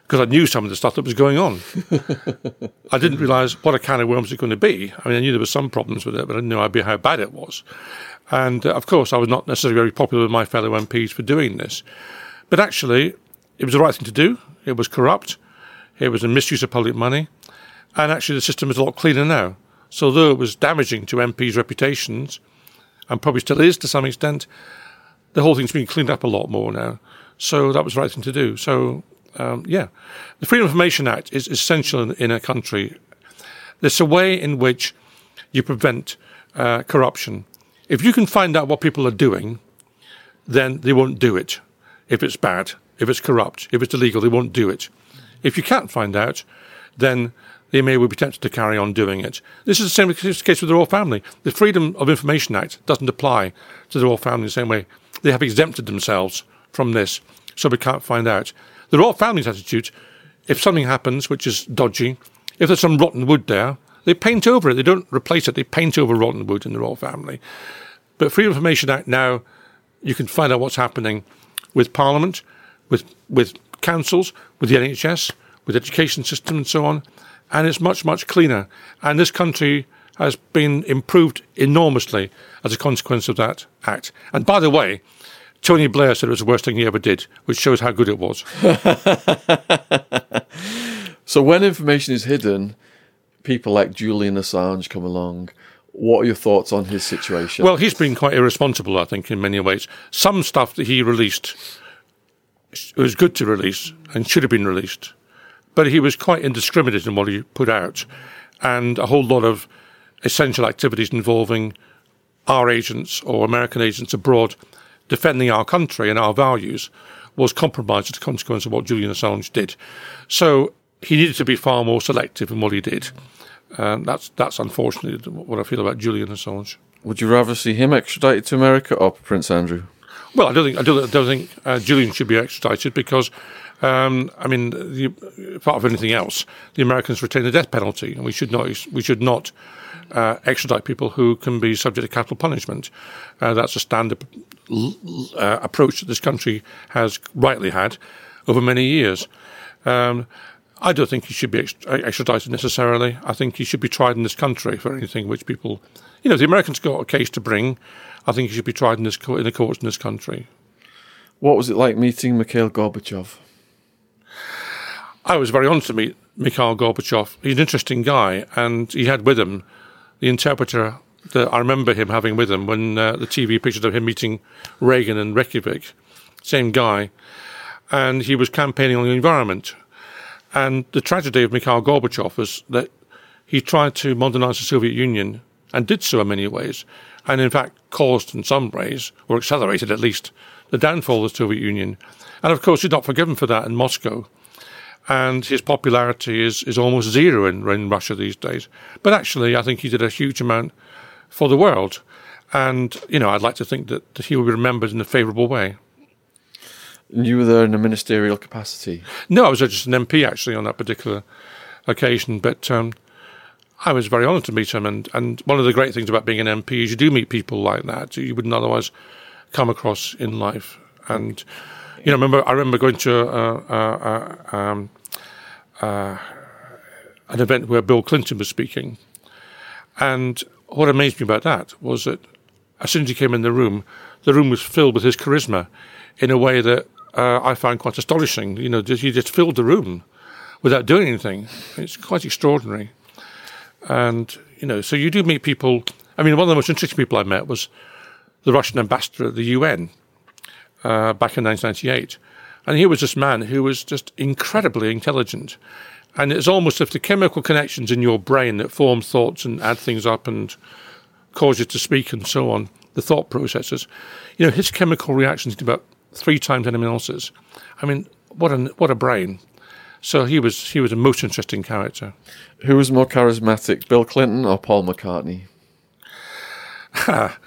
because I knew some of the stuff that was going on. I didn't realise what a can of worms it was going to be. I mean, I knew there were some problems with it, but I didn't know how bad it was. And uh, of course, I was not necessarily very popular with my fellow MPs for doing this. But actually, it was the right thing to do. It was corrupt. It was a misuse of public money. And actually, the system is a lot cleaner now. So, although it was damaging to MPs' reputations, and probably still is to some extent, the whole thing's been cleaned up a lot more now. So that was the right thing to do. So um, yeah, the Freedom of Information Act is essential in, in a country. There's a way in which you prevent uh, corruption. If you can find out what people are doing, then they won't do it. If it's bad, if it's corrupt, if it's illegal, they won't do it. If you can't find out, then they may well be tempted to carry on doing it. This is the same case with the royal family. The Freedom of Information Act doesn't apply to the royal family in the same way. They have exempted themselves from this, so we can't find out. The royal family's attitude, if something happens which is dodgy, if there's some rotten wood there, they paint over it. They don't replace it. They paint over rotten wood in the royal family. But Freedom of Information Act now, you can find out what's happening with Parliament, with with councils, with the NHS, with the education system, and so on. And it's much much cleaner. And this country has been improved enormously as a consequence of that act. And by the way, Tony Blair said it was the worst thing he ever did, which shows how good it was. so when information is hidden, people like Julian Assange come along. What are your thoughts on his situation? Well, he's been quite irresponsible, I think, in many ways. Some stuff that he released was good to release and should have been released, but he was quite indiscriminate in what he put out, and a whole lot of essential activities involving our agents or American agents abroad defending our country and our values was compromised as a consequence of what Julian Assange did. So he needed to be far more selective in what he did. And that's that's unfortunately what I feel about Julian Assange. Would you rather see him extradited to America or Prince Andrew? Well, I don't think I don't, I don't think uh, Julian should be extradited because, um, I mean, the, part of anything else, the Americans retain the death penalty, and we should not we should not uh, extradite people who can be subject to capital punishment. Uh, that's a standard uh, approach that this country has rightly had over many years. Um, I don't think he should be extradited necessarily. I think he should be tried in this country for anything which people, you know, the Americans got a case to bring. I think he should be tried in this in the courts in this country. What was it like meeting Mikhail Gorbachev? I was very honoured to meet Mikhail Gorbachev. He's an interesting guy, and he had with him the interpreter that I remember him having with him when uh, the TV pictures of him meeting Reagan and Reykjavik, same guy, and he was campaigning on the environment. And the tragedy of Mikhail Gorbachev was that he tried to modernize the Soviet Union and did so in many ways, and in fact caused in some ways, or accelerated at least, the downfall of the Soviet Union. And of course, he's not forgiven for that in Moscow and his popularity is, is almost zero in, in Russia these days. But actually, I think he did a huge amount for the world. And, you know, I'd like to think that, that he will be remembered in a favourable way. And you were there in a ministerial capacity? No, I was just an MP actually on that particular occasion. But um, I was very honoured to meet him. And, and one of the great things about being an MP is you do meet people like that you wouldn't otherwise come across in life. And, you know, remember I remember going to uh, uh, uh, um, uh, an event where Bill Clinton was speaking. And what amazed me about that was that as soon as he came in the room, the room was filled with his charisma in a way that uh, I found quite astonishing. You know, he just filled the room without doing anything. It's quite extraordinary. And, you know, so you do meet people. I mean, one of the most interesting people I met was the Russian ambassador at the UN uh, back in 1998. And he was this man who was just incredibly intelligent. And it's almost if the chemical connections in your brain that form thoughts and add things up and cause you to speak and so on, the thought processes, you know, his chemical reactions are about three times anyone else's. I mean, what a, what a brain. So he was, he was a most interesting character. Who was more charismatic, Bill Clinton or Paul McCartney?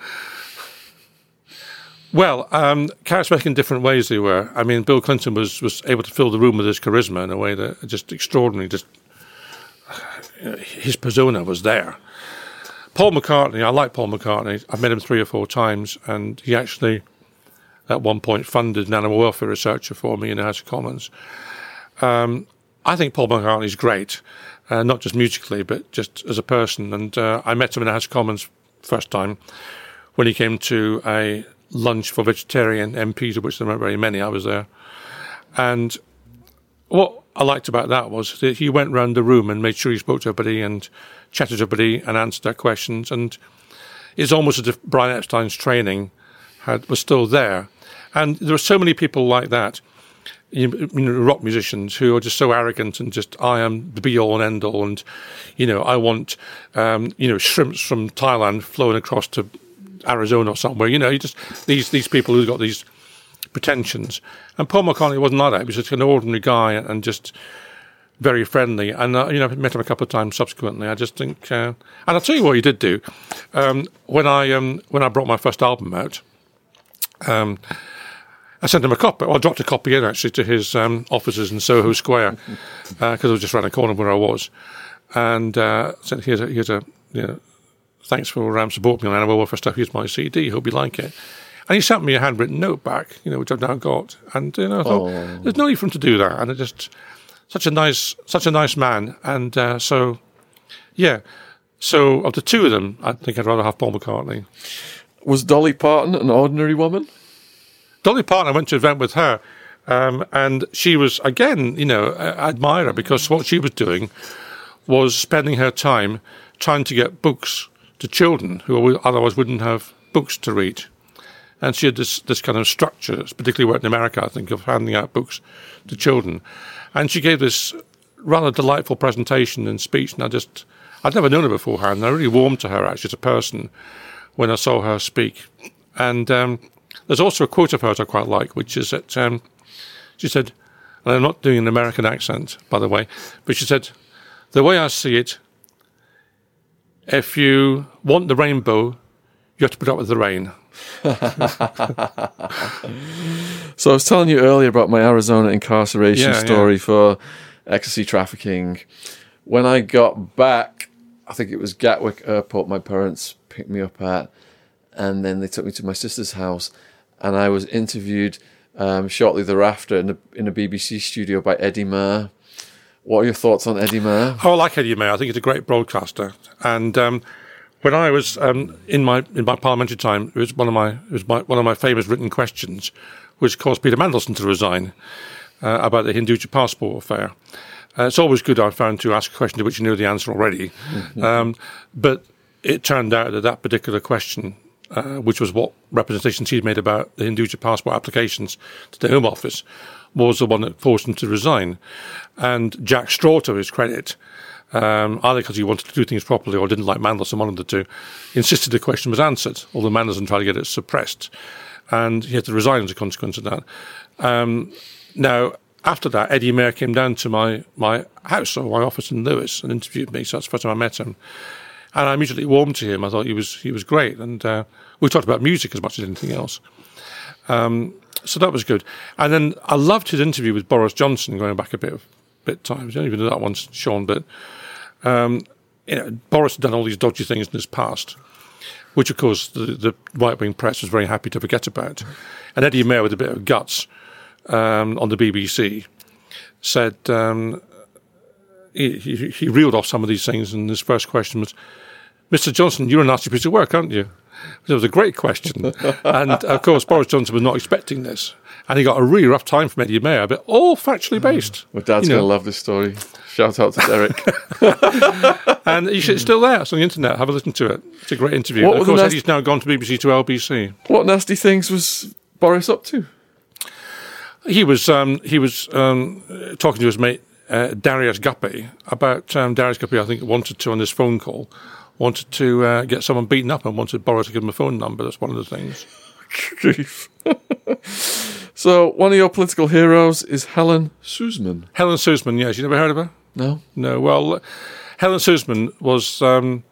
Well, um, charismatic in different ways they were. I mean, Bill Clinton was, was able to fill the room with his charisma in a way that just extraordinary. Just his persona was there. Paul McCartney, I like Paul McCartney. I've met him three or four times, and he actually at one point funded an animal welfare researcher for me in the House of Commons. Um, I think Paul McCartney is great, uh, not just musically, but just as a person. And uh, I met him in the House of Commons first time when he came to a lunch for vegetarian MPs, of which there weren't very many. I was there. And what I liked about that was that he went round the room and made sure he spoke to everybody and chatted to everybody and answered their questions. And it's almost as if Brian Epstein's training had, was still there. And there are so many people like that, you know, rock musicians who are just so arrogant and just, I am the be all and end all. And, you know, I want, um, you know, shrimps from Thailand flowing across to Arizona or somewhere. You know, you just, these, these people who've got these pretensions. And Paul McCartney wasn't like that. He was just an ordinary guy and just very friendly. And, uh, you know, I met him a couple of times subsequently. I just think, uh, and I'll tell you what he did do. Um, when I, um, when I brought my first album out, um, I sent him a copy. Well, I dropped a copy in actually to his um, offices in Soho Square because uh, I was just around the corner where I was, and uh, said, "Here's a here's a you know, thanks for um, supporting me on Animal Welfare stuff. Here's my CD. Hope you like it." And he sent me a handwritten note back, you know, which I've now got. And you know, I thought oh. there's no need for him to do that. And it just such a nice, such a nice man. And uh, so, yeah. So of the two of them, I think I'd rather have Paul McCartney. Was Dolly Parton an ordinary woman? Dolly Parton, I went to an event with her, um, and she was again, you know, I admire her because what she was doing was spending her time trying to get books to children who otherwise wouldn't have books to read. And she had this, this kind of structure, particularly worked in America, I think, of handing out books to children. And she gave this rather delightful presentation and speech, and I just, I'd never known her beforehand, and I really warmed to her actually as a person when I saw her speak. And um, there's also a quote of hers I quite like, which is that um, she said, and I'm not doing an American accent, by the way, but she said, the way I see it, if you want the rainbow, you have to put up with the rain. so I was telling you earlier about my Arizona incarceration yeah, story yeah. for ecstasy trafficking. When I got back, I think it was Gatwick Airport. My parents picked me up at, and then they took me to my sister's house, and I was interviewed um, shortly thereafter in a in a BBC studio by Eddie Mair. What are your thoughts on Eddie Mair? Oh, I like Eddie Mair. I think he's a great broadcaster, and um, when I was um, in my in my parliamentary time, it was one of my it was my, one of my famous written questions, which caused Peter Mandelson to resign uh, about the Hinduja passport affair. Uh, it's always good, I found, to ask a question to which you know the answer already. Mm-hmm. Um, but it turned out that that particular question, uh, which was what representations he'd made about the Hinduja passport applications to the Home Office, was the one that forced him to resign. And Jack Straw, to his credit, um, either because he wanted to do things properly or didn't like Mandelson, one of the two, insisted the question was answered, although Mandelson tried to get it suppressed. And he had to resign as a consequence of that. Um, now, after that, Eddie Mair came down to my, my house or my office in Lewes and interviewed me. So that's the first time I met him and I immediately warmed to him. I thought he was he was great, and uh, we talked about music as much as anything else. Um, so that was good. And then I loved his interview with Boris Johnson, going back a bit of bit time. I don't even know that one, Sean, but um, you know, Boris had done all these dodgy things in his past, which of course the, the right wing press was very happy to forget about. And Eddie Mair, with a bit of guts um, on the BBC, said. Um, he, he, he reeled off some of these things, and his first question was, Mr. Johnson, you're a nasty piece of work, aren't you? It was a great question. and of course, Boris Johnson was not expecting this. And he got a really rough time from Eddie Mair, but all factually based. My dad's going to love this story. Shout out to Derek. and it's still there. It's on the internet. Have a listen to it. It's a great interview. What of course, Eddie's now gone to BBC to LBC. What nasty things was Boris up to? He was um, he was um, talking to his mate uh, Darius Guppy about um, Darius Guppy. I think wanted to on this phone call wanted to uh, get someone beaten up and wanted Boris to give him a phone number. That's one of the things. so, one of your political heroes is Helen Suzman. Helen Suzman, yes. You never heard of her? No. No. Well, Helen Suzman was um,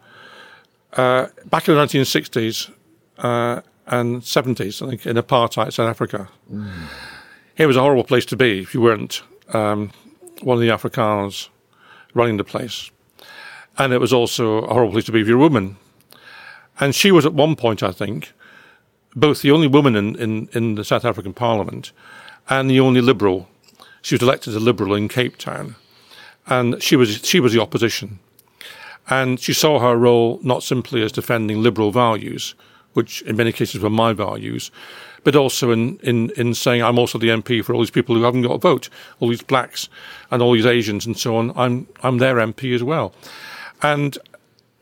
uh, back in the 1960s uh, and 70s, I think, in apartheid South Africa. Mm. It was a horrible place to be if you weren't um, one of the Afrikaners running the place and it was also a horrible place to be if you're a woman. And she was at one point, I think, both the only woman in, in, in the South African Parliament and the only Liberal. She was elected a Liberal in Cape Town, and she was she was the opposition, and she saw her role not simply as defending liberal values, which in many cases were my values, but also in, in, in saying I'm also the MP for all these people who haven't got a vote, all these blacks and all these Asians and so on. I'm I'm their MP as well, and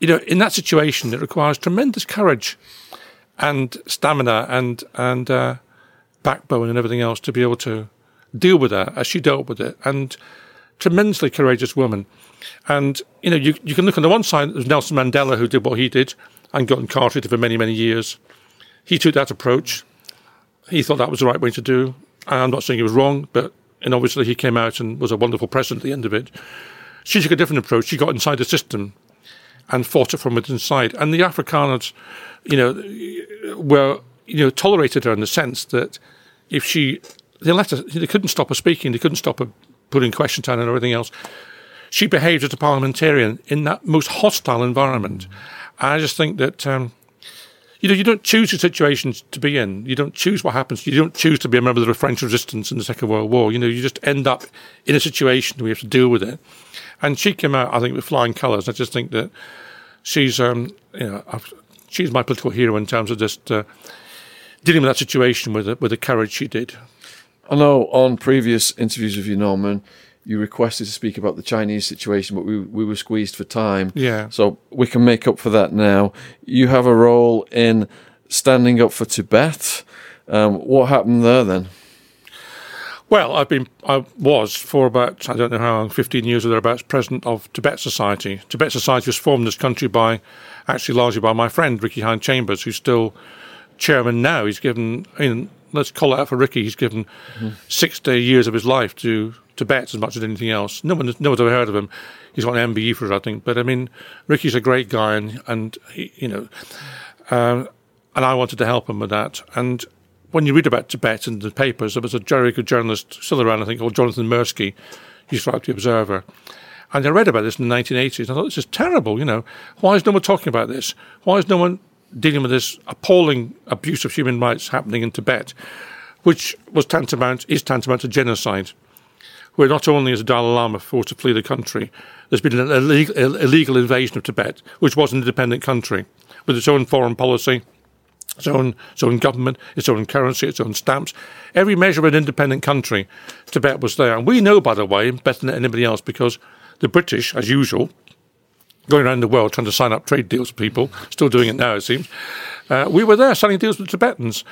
you know in that situation it requires tremendous courage and stamina and and uh, backbone and everything else to be able to deal with that as she dealt with it. And tremendously courageous woman. And you know, you you can look on the one side. There's Nelson Mandela who did what he did and got incarcerated for many many years. He took that approach. He thought that was the right way to do. And I'm not saying he was wrong, but and obviously he came out and was a wonderful president at the end of it. She took a different approach. She got inside the system and fought it from inside. And the Afrikaners, you know, were you know tolerated her in the sense that if she they let her, they couldn't stop her speaking, they couldn't stop her putting questions on and everything else. She behaved as a parliamentarian in that most hostile environment. I just think that um, you know you don't choose the situations to be in. You don't choose what happens. You don't choose to be a member of the French Resistance in the Second World War. You know you just end up in a situation where you have to deal with it. And she came out, I think, with flying colours. I just think that she's um, you know she's my political hero in terms of just uh, dealing with that situation with the, with the courage she did. I know on previous interviews with you, Norman, you requested to speak about the Chinese situation, but we we were squeezed for time. Yeah. So we can make up for that now. You have a role in standing up for Tibet. Um, what happened there then? Well, I've been, I was for about, I don't know how long, 15 years or thereabouts, president of Tibet Society. Tibet Society was formed in this country by, actually largely by my friend, Ricky Hine Chambers, who's still chairman now. He's given, I mean, let's call it out for Ricky, he's given mm-hmm. 60 years of his life to Tibet as much as anything else. No, one, no one's ever heard of him. He's got an MBE for it, I think. But I mean, Ricky's a great guy, and, and he, you know, um, and I wanted to help him with that. And when you read about Tibet in the papers, there was a very good journalist still around, I think, called Jonathan Mirsky. He used to the Observer. And I read about this in the 1980s. and I thought, this is terrible, you know. Why is no one talking about this? Why is no one dealing with this appalling abuse of human rights happening in Tibet, which was tantamount, is tantamount to genocide, where not only is the Dalai Lama forced to flee the country, there's been an illegal, illegal invasion of Tibet, which was an independent country with its own foreign policy, its own, its own government, its own currency, its own stamps. Every measure of an independent country, Tibet was there. And we know, by the way, better than anybody else, because the British, as usual, going around the world trying to sign up trade deals with people, still doing it now, it seems. Uh, we were there signing deals with Tibetans,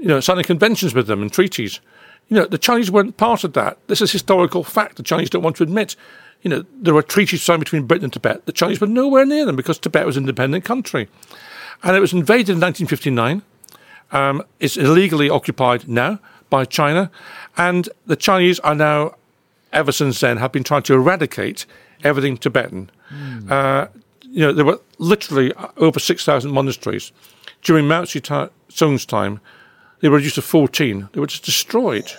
you know, signing conventions with them and treaties. You know, the Chinese weren't part of that. This is historical fact the Chinese don't want to admit. You know, there were treaties signed between Britain and Tibet. The Chinese were nowhere near them because Tibet was an independent country. And it was invaded in 1959. Um, it's illegally occupied now by China. And the Chinese are now, ever since then, have been trying to eradicate everything Tibetan. Mm. Uh, you know, there were literally over 6,000 monasteries. During Mao Zedong's time, they were reduced to 14. They were just destroyed.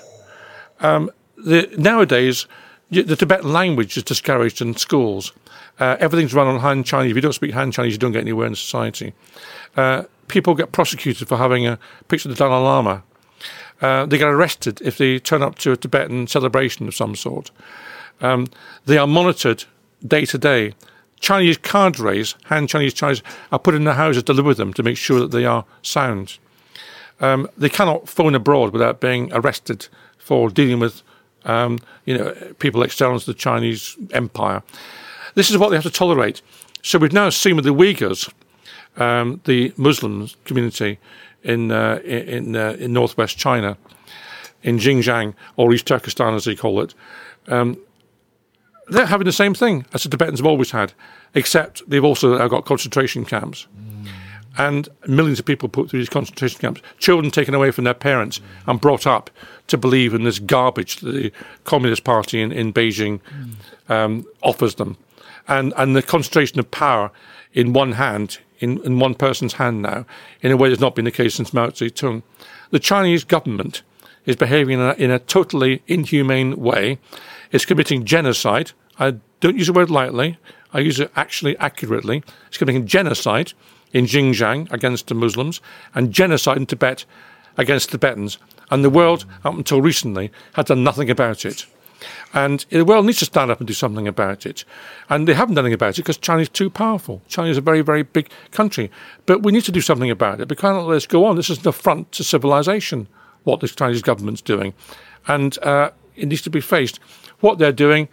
Um, the, nowadays, the Tibetan language is discouraged in schools. Uh, everything's run on Han Chinese. If you don't speak Han Chinese, you don't get anywhere in society. Uh, people get prosecuted for having a picture of the Dalai Lama. Uh, they get arrested if they turn up to a Tibetan celebration of some sort. Um, they are monitored day to day. Chinese cadres, Han Chinese Chinese, are put in the houses to live with them to make sure that they are sound. Um, they cannot phone abroad without being arrested for dealing with, um, you know, people external to the Chinese empire. This is what they have to tolerate. So we've now seen with the Uyghurs, um, the Muslim community in uh, in uh, in northwest China, in Xinjiang or East Turkestan as they call it. Um, they're having the same thing as the Tibetans have always had, except they've also got concentration camps. Mm. And millions of people put through these concentration camps, children taken away from their parents and brought up to believe in this garbage that the Communist Party in, in Beijing um, offers them. And, and the concentration of power in one hand, in, in one person's hand now, in a way that's not been the case since Mao Zedong. The Chinese government is behaving in a, in a totally inhumane way. It's committing genocide I don't use the word lightly. I use it actually accurately. It's committing genocide in Xinjiang against the Muslims and genocide in Tibet against Tibetans. And the world, up until recently, had done nothing about it. And the world needs to stand up and do something about it. And they haven't done anything about it because China is too powerful. China is a very, very big country. But we need to do something about it. We can't let this go on. This is an affront to civilization, what the Chinese government's doing. And uh, it needs to be faced. What they're doing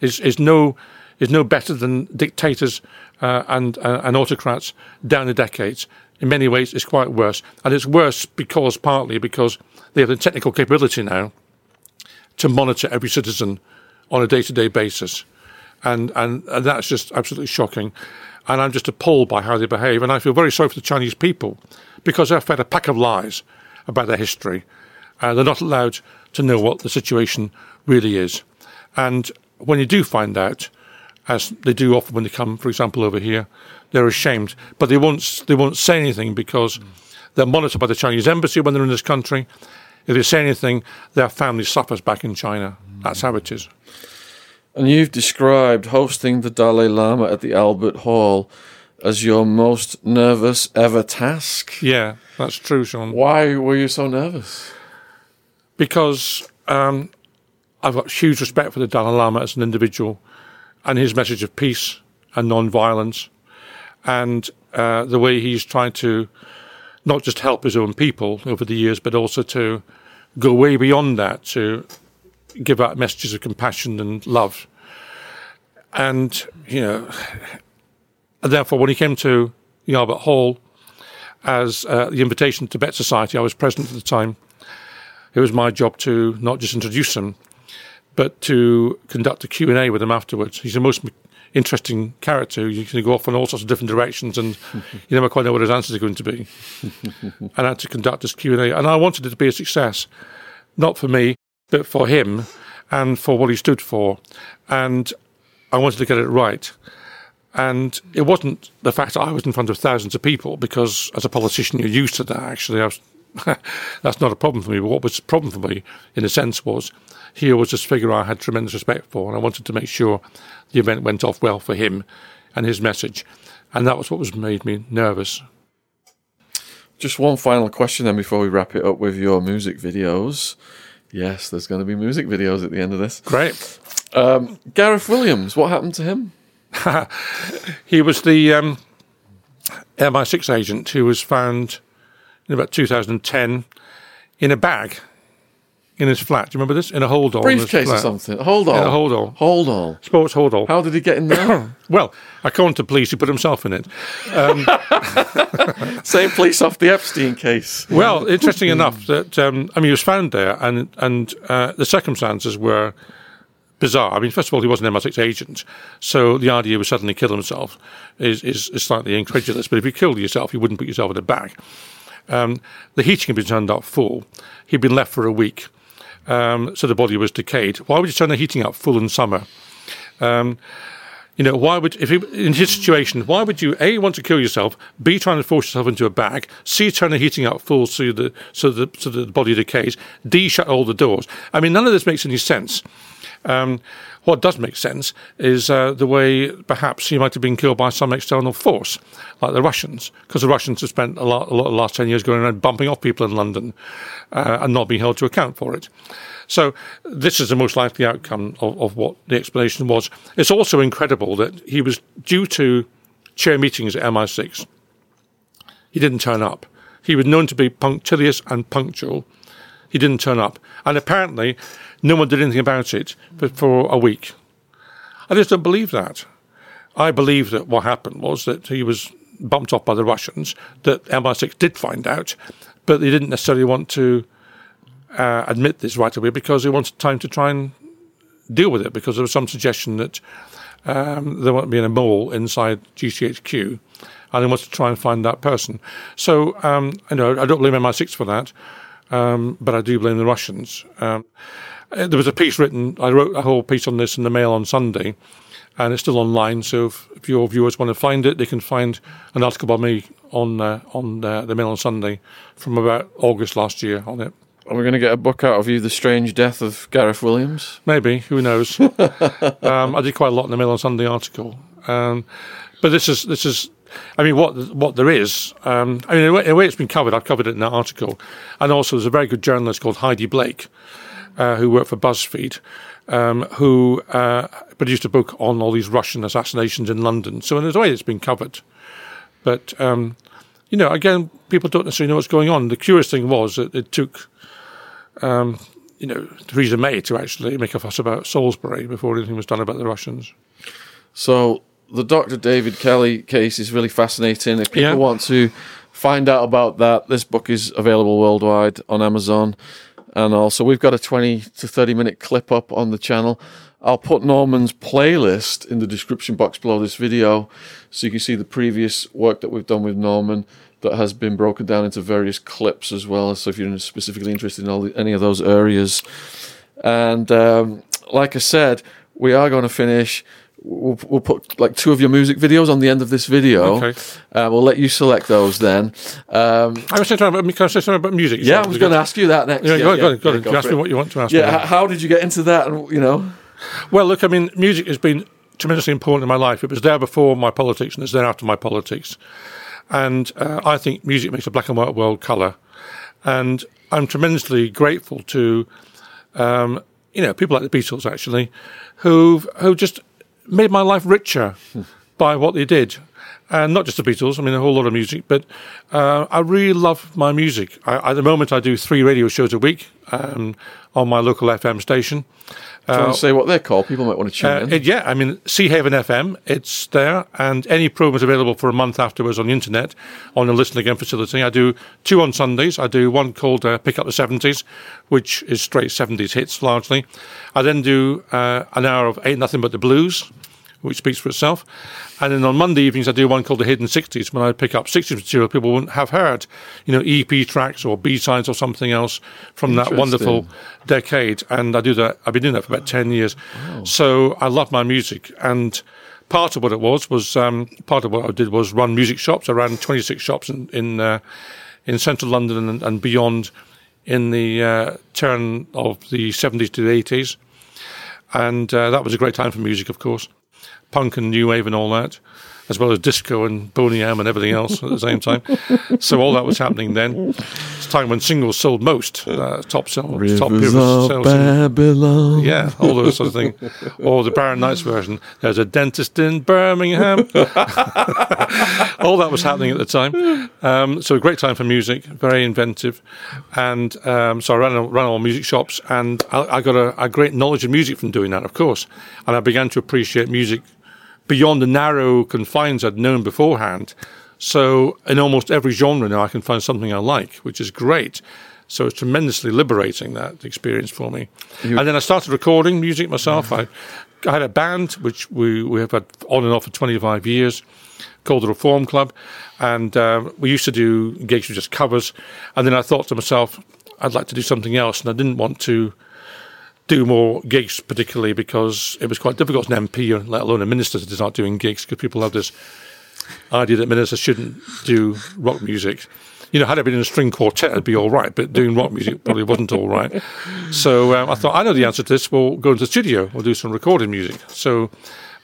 is, is, no, is no better than dictators uh, and, uh, and autocrats down the decades. In many ways, it's quite worse. And it's worse because, partly because they have the technical capability now to monitor every citizen on a day to day basis. And, and, and that's just absolutely shocking. And I'm just appalled by how they behave. And I feel very sorry for the Chinese people because they're fed a pack of lies about their history. Uh, they're not allowed to know what the situation really is. And when you do find out, as they do often when they come, for example, over here, they're ashamed. But they won't, they won't say anything because they're monitored by the Chinese embassy when they're in this country. If they say anything, their family suffers back in China. That's how it is. And you've described hosting the Dalai Lama at the Albert Hall as your most nervous ever task. Yeah, that's true, Sean. Why were you so nervous? Because um, I've got huge respect for the Dalai Lama as an individual and his message of peace and non-violence and uh, the way he's trying to not just help his own people over the years, but also to go way beyond that to give out messages of compassion and love. And, you know, and therefore, when he came to the Albert Hall as uh, the invitation to Tibet Society, I was present at the time. It was my job to not just introduce him, but to conduct a Q&A with him afterwards. He's the most interesting character. You can go off in all sorts of different directions, and you never quite know what his answers are going to be. and I had to conduct this Q and A, and I wanted it to be a success, not for me, but for him, and for what he stood for, and I wanted to get it right. And it wasn't the fact that I was in front of thousands of people, because as a politician, you're used to that. Actually, was, that's not a problem for me. But what was a problem for me, in a sense, was here was this figure I had tremendous respect for, and I wanted to make sure the event went off well for him and his message. And that was what was made me nervous. Just one final question then before we wrap it up with your music videos. Yes, there's going to be music videos at the end of this. Great. Um, Gareth Williams, what happened to him? he was the um, MI6 agent who was found in about 2010 in a bag in his flat. Do you remember this? In a hold all. Briefcase or something. Hold on. In a hold all. Hold all. Sports hold all. How did he get in there? well, according to police, he put himself in it. Um, Same police off the Epstein case. Well, interesting enough that um, I mean he was found there, and and uh, the circumstances were bizarre. I mean, first of all, he was an MI6 agent, so the idea of suddenly kill himself is, is, is slightly incredulous. But if you killed yourself, you wouldn't put yourself in a bag. Um, the heating had been turned up full. He'd been left for a week um, so the body was decayed. Why would you turn the heating up full in summer? Um, you know, why would, if in his situation, why would you, A, want to kill yourself, B, trying to force yourself into a bag, C, turn the heating up full so the, so the, so the body decays, D, shut all the doors? I mean, none of this makes any sense. Um, what does make sense is uh, the way perhaps he might have been killed by some external force, like the Russians, because the Russians have spent a lot, a lot of the last 10 years going around bumping off people in London uh, and not being held to account for it. So this is the most likely outcome of, of what the explanation was. It's also incredible that he was due to chair meetings at MI6. He didn't turn up. He was known to be punctilious and punctual. He didn't turn up. And apparently, no one did anything about it for, for a week. I just don't believe that. I believe that what happened was that he was bumped off by the Russians, that MI6 did find out, but they didn't necessarily want to uh, admit this right away because they wanted time to try and deal with it because there was some suggestion that um, there might be a mole inside GCHQ and they wanted to try and find that person. So, um, you know, I don't blame MI6 for that, um, but I do blame the Russians. Um, there was a piece written. I wrote a whole piece on this in the Mail on Sunday, and it's still online. So if, if your viewers want to find it, they can find an article by me on uh, on uh, the Mail on Sunday from about August last year on it. Are we going to get a book out of you, The Strange Death of Gareth Williams? Maybe. Who knows? um, I did quite a lot in the Mail on Sunday article. Um, but this is this is I mean, what what there is, um, I mean, in a, way, in a way it's been covered. I've covered it in that article, and also there's a very good journalist called Heidi Blake, uh, who worked for BuzzFeed, um, who uh, produced a book on all these Russian assassinations in London. So in a way, it's been covered. But um, you know, again, people don't necessarily know what's going on. The curious thing was that it took, um, you know, Theresa May to actually make a fuss about Salisbury before anything was done about the Russians. So the Dr. David Kelly case is really fascinating. If people Yeah. want to find out about that, this book is available worldwide on Amazon. And also, we've got a 20 to 30 minute clip up on the channel. I'll put Norman's playlist in the description box below this video so you can see the previous work that we've done with Norman that has been broken down into various clips as well. So if you're specifically interested in all the, any of those areas. And um, like I said, we are going to finish. We'll, we'll put like two of your music videos on the end of this video. Okay. Uh, we'll let you select those then. Um, I was saying about, can I say something about music? yeah, I was going to ask you that next. Yeah, go, go, go, yeah, go, go ask me what you want to ask Yeah, me. how did you get into that? And you know, Well, look, I mean, music has been tremendously important in my life. It was there before my politics and it's there after my politics. And uh, I think music makes a black and white world colour. And I'm tremendously grateful to, um, you know, people like the Beatles, actually, who've, who just made my life richer by what they did. And not just the Beatles, I mean, a whole lot of music, but uh, I really love my music. I, at the moment, I do three radio shows a week um, on my local FM station. do you want to say what they're called? People might want to tune Uh, in. it- yeah, I mean, Seahaven FM, it's there, and any program is available for a month afterwards on the internet on the Listen Again facility. I do two on Sundays. I do one called uh, Pick Up the 70s, which is straight 70s hits largely. I then do uh, an hour of Ain't Nothing But the Blues, which speaks for itself. And then on Monday evenings, I do one called the Hidden 60s, when I pick up 60s material people wouldn't have heard, you know, EP tracks or B sides or something else from that wonderful decade. And I do that, I've been doing that for about 10 years. So I love my music. And part of what it was, was um, part of what I did was run music shops. I ran 26 shops in, in, uh, in central London and, and beyond in the uh, turn of the 70s to the 80s. And uh, that was a great time for music, of course punk and new wave and all that, as well as disco and Boney M and everything else at the same time. So all that was happening then. It's a time when singles sold most, uh, top sell, top Rivers of sales. Babylon. Yeah, all those sort of things. Or the Barron Knights version. There's a dentist in Birmingham. all that was happening at the time. Um, so a great time for music, very inventive. And um, so I ran, ran all music shops and I, I got a, a great knowledge of music from doing that, of course. And I began to appreciate music beyond the narrow confines I'd known beforehand. So in almost every genre now, I can find something I like, which is great. So it's tremendously liberating that experience for me. and then I started recording music myself. I, I had a band which we, we have had on and off for 25 years called the Reform Club. And um, we used to do gigs with just covers. And then I thought to myself, I'd like to do something else. And I didn't want to do more gigs, particularly because it was quite difficult as an MP, let alone a minister, to start doing gigs because people have this idea that ministers shouldn't do rock music. You know, had I been in a string quartet, it'd be all right, but doing rock music probably wasn't all right. So um, I thought, I know the answer to this. We'll go into the studio. We'll do some recorded music. So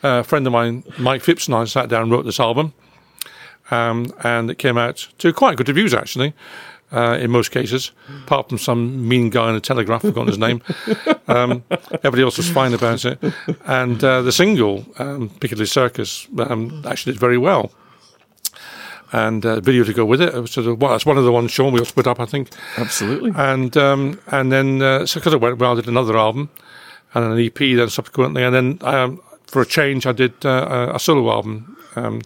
uh, a friend of mine, Mike Phipps, and I sat down and wrote this album. Um, and it came out to quite good reviews, actually, uh, in most cases, apart from some mean guy in a telegraph, forgotten his name. Um, everybody else was fine about it. And uh, the single, um, Piccadilly Circus, um, actually did very well. And uh, video to go with it. it sort of, well, that's one of the ones Sean we all split up, I think. Absolutely. And um, and then uh, so because it went well, I did another album and an EP then subsequently, and then um, for a change, I did uh, a solo album, um,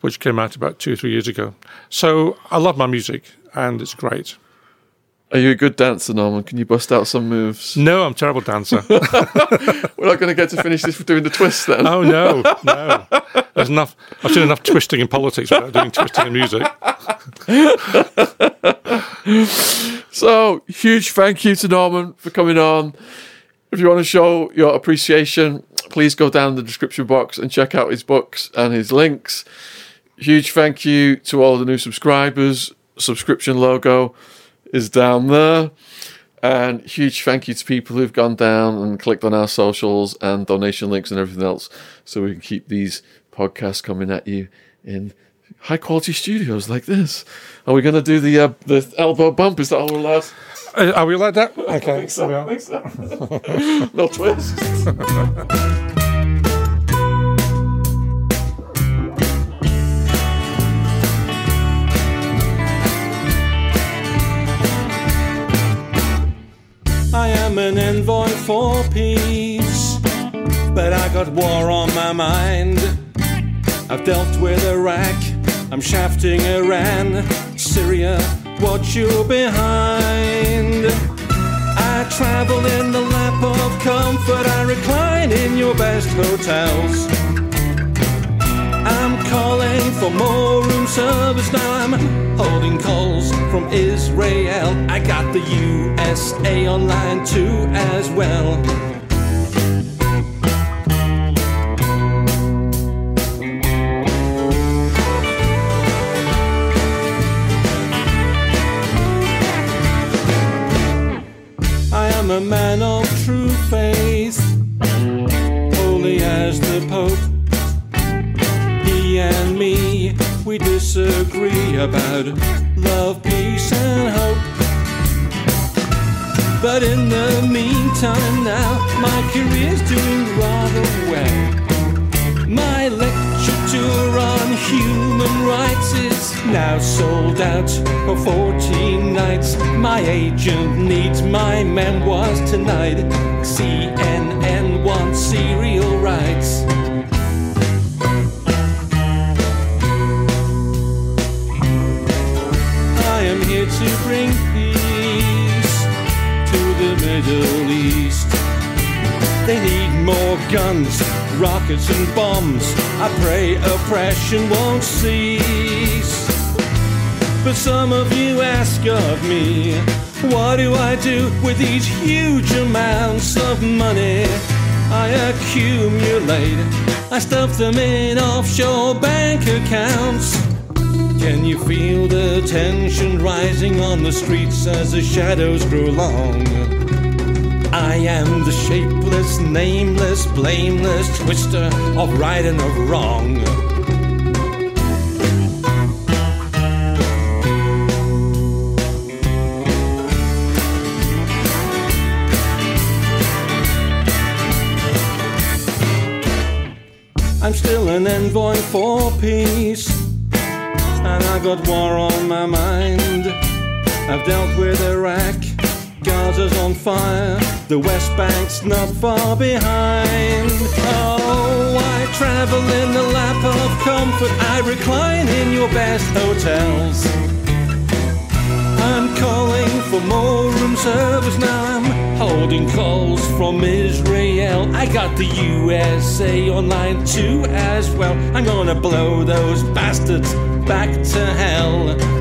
which came out about two or three years ago. So I love my music, and it's great. Are you a good dancer, Norman? Can you bust out some moves? No, I'm a terrible dancer. We're not going to get to finish this for doing the twist then. oh no, no. There's enough. I've seen enough twisting in politics without doing twisting in music. So, huge thank you to Norman for coming on. If you want to show your appreciation, please go down the description box and check out his books and his links. Huge thank you to all the new subscribers. Subscription logo is down there. And huge thank you to people who've gone down and clicked on our socials and donation links and everything else so we can keep these podcasts coming at you in high quality studios like this. Are we going to do the uh, the elbow bump? Is that all allowed? Uh, Are we like that? Okay. I think so. I think so. no twist. I am an envoy for peace, but I got war on my mind. I've dealt with Iraq, I'm shafting Iran, Syria, what you behind. I travel in the lap of comfort, I recline in your best hotels. I'm calling for more room service now. I'm holding calls from Israel. I got the USA online too as well. I am a man disagree about love, peace, and hope. But in the meantime, now my career's doing rather well. My lecture tour on human rights is now sold out for 14 nights. My agent needs my memoirs tonight. CNN wants serial rights. Here to bring peace to the Middle East. They need more guns, rockets, and bombs. I pray oppression won't cease. But some of you ask of me, what do I do with these huge amounts of money I accumulate? I stuff them in offshore bank accounts. Can you feel the tension rising on the streets as the shadows grow long? I am the shapeless, nameless, blameless twister of right and of wrong. I'm still an envoy for peace and I got war on my mind. I've dealt with Iraq, Gaza's on fire, the West Bank's not far behind. Oh, I travel in the lap of comfort, I recline in your best hotels. I'm calling for more room service now. I'm holding calls from Israel. I got the USA online too as well. I'm gonna blow those bastards back to hell.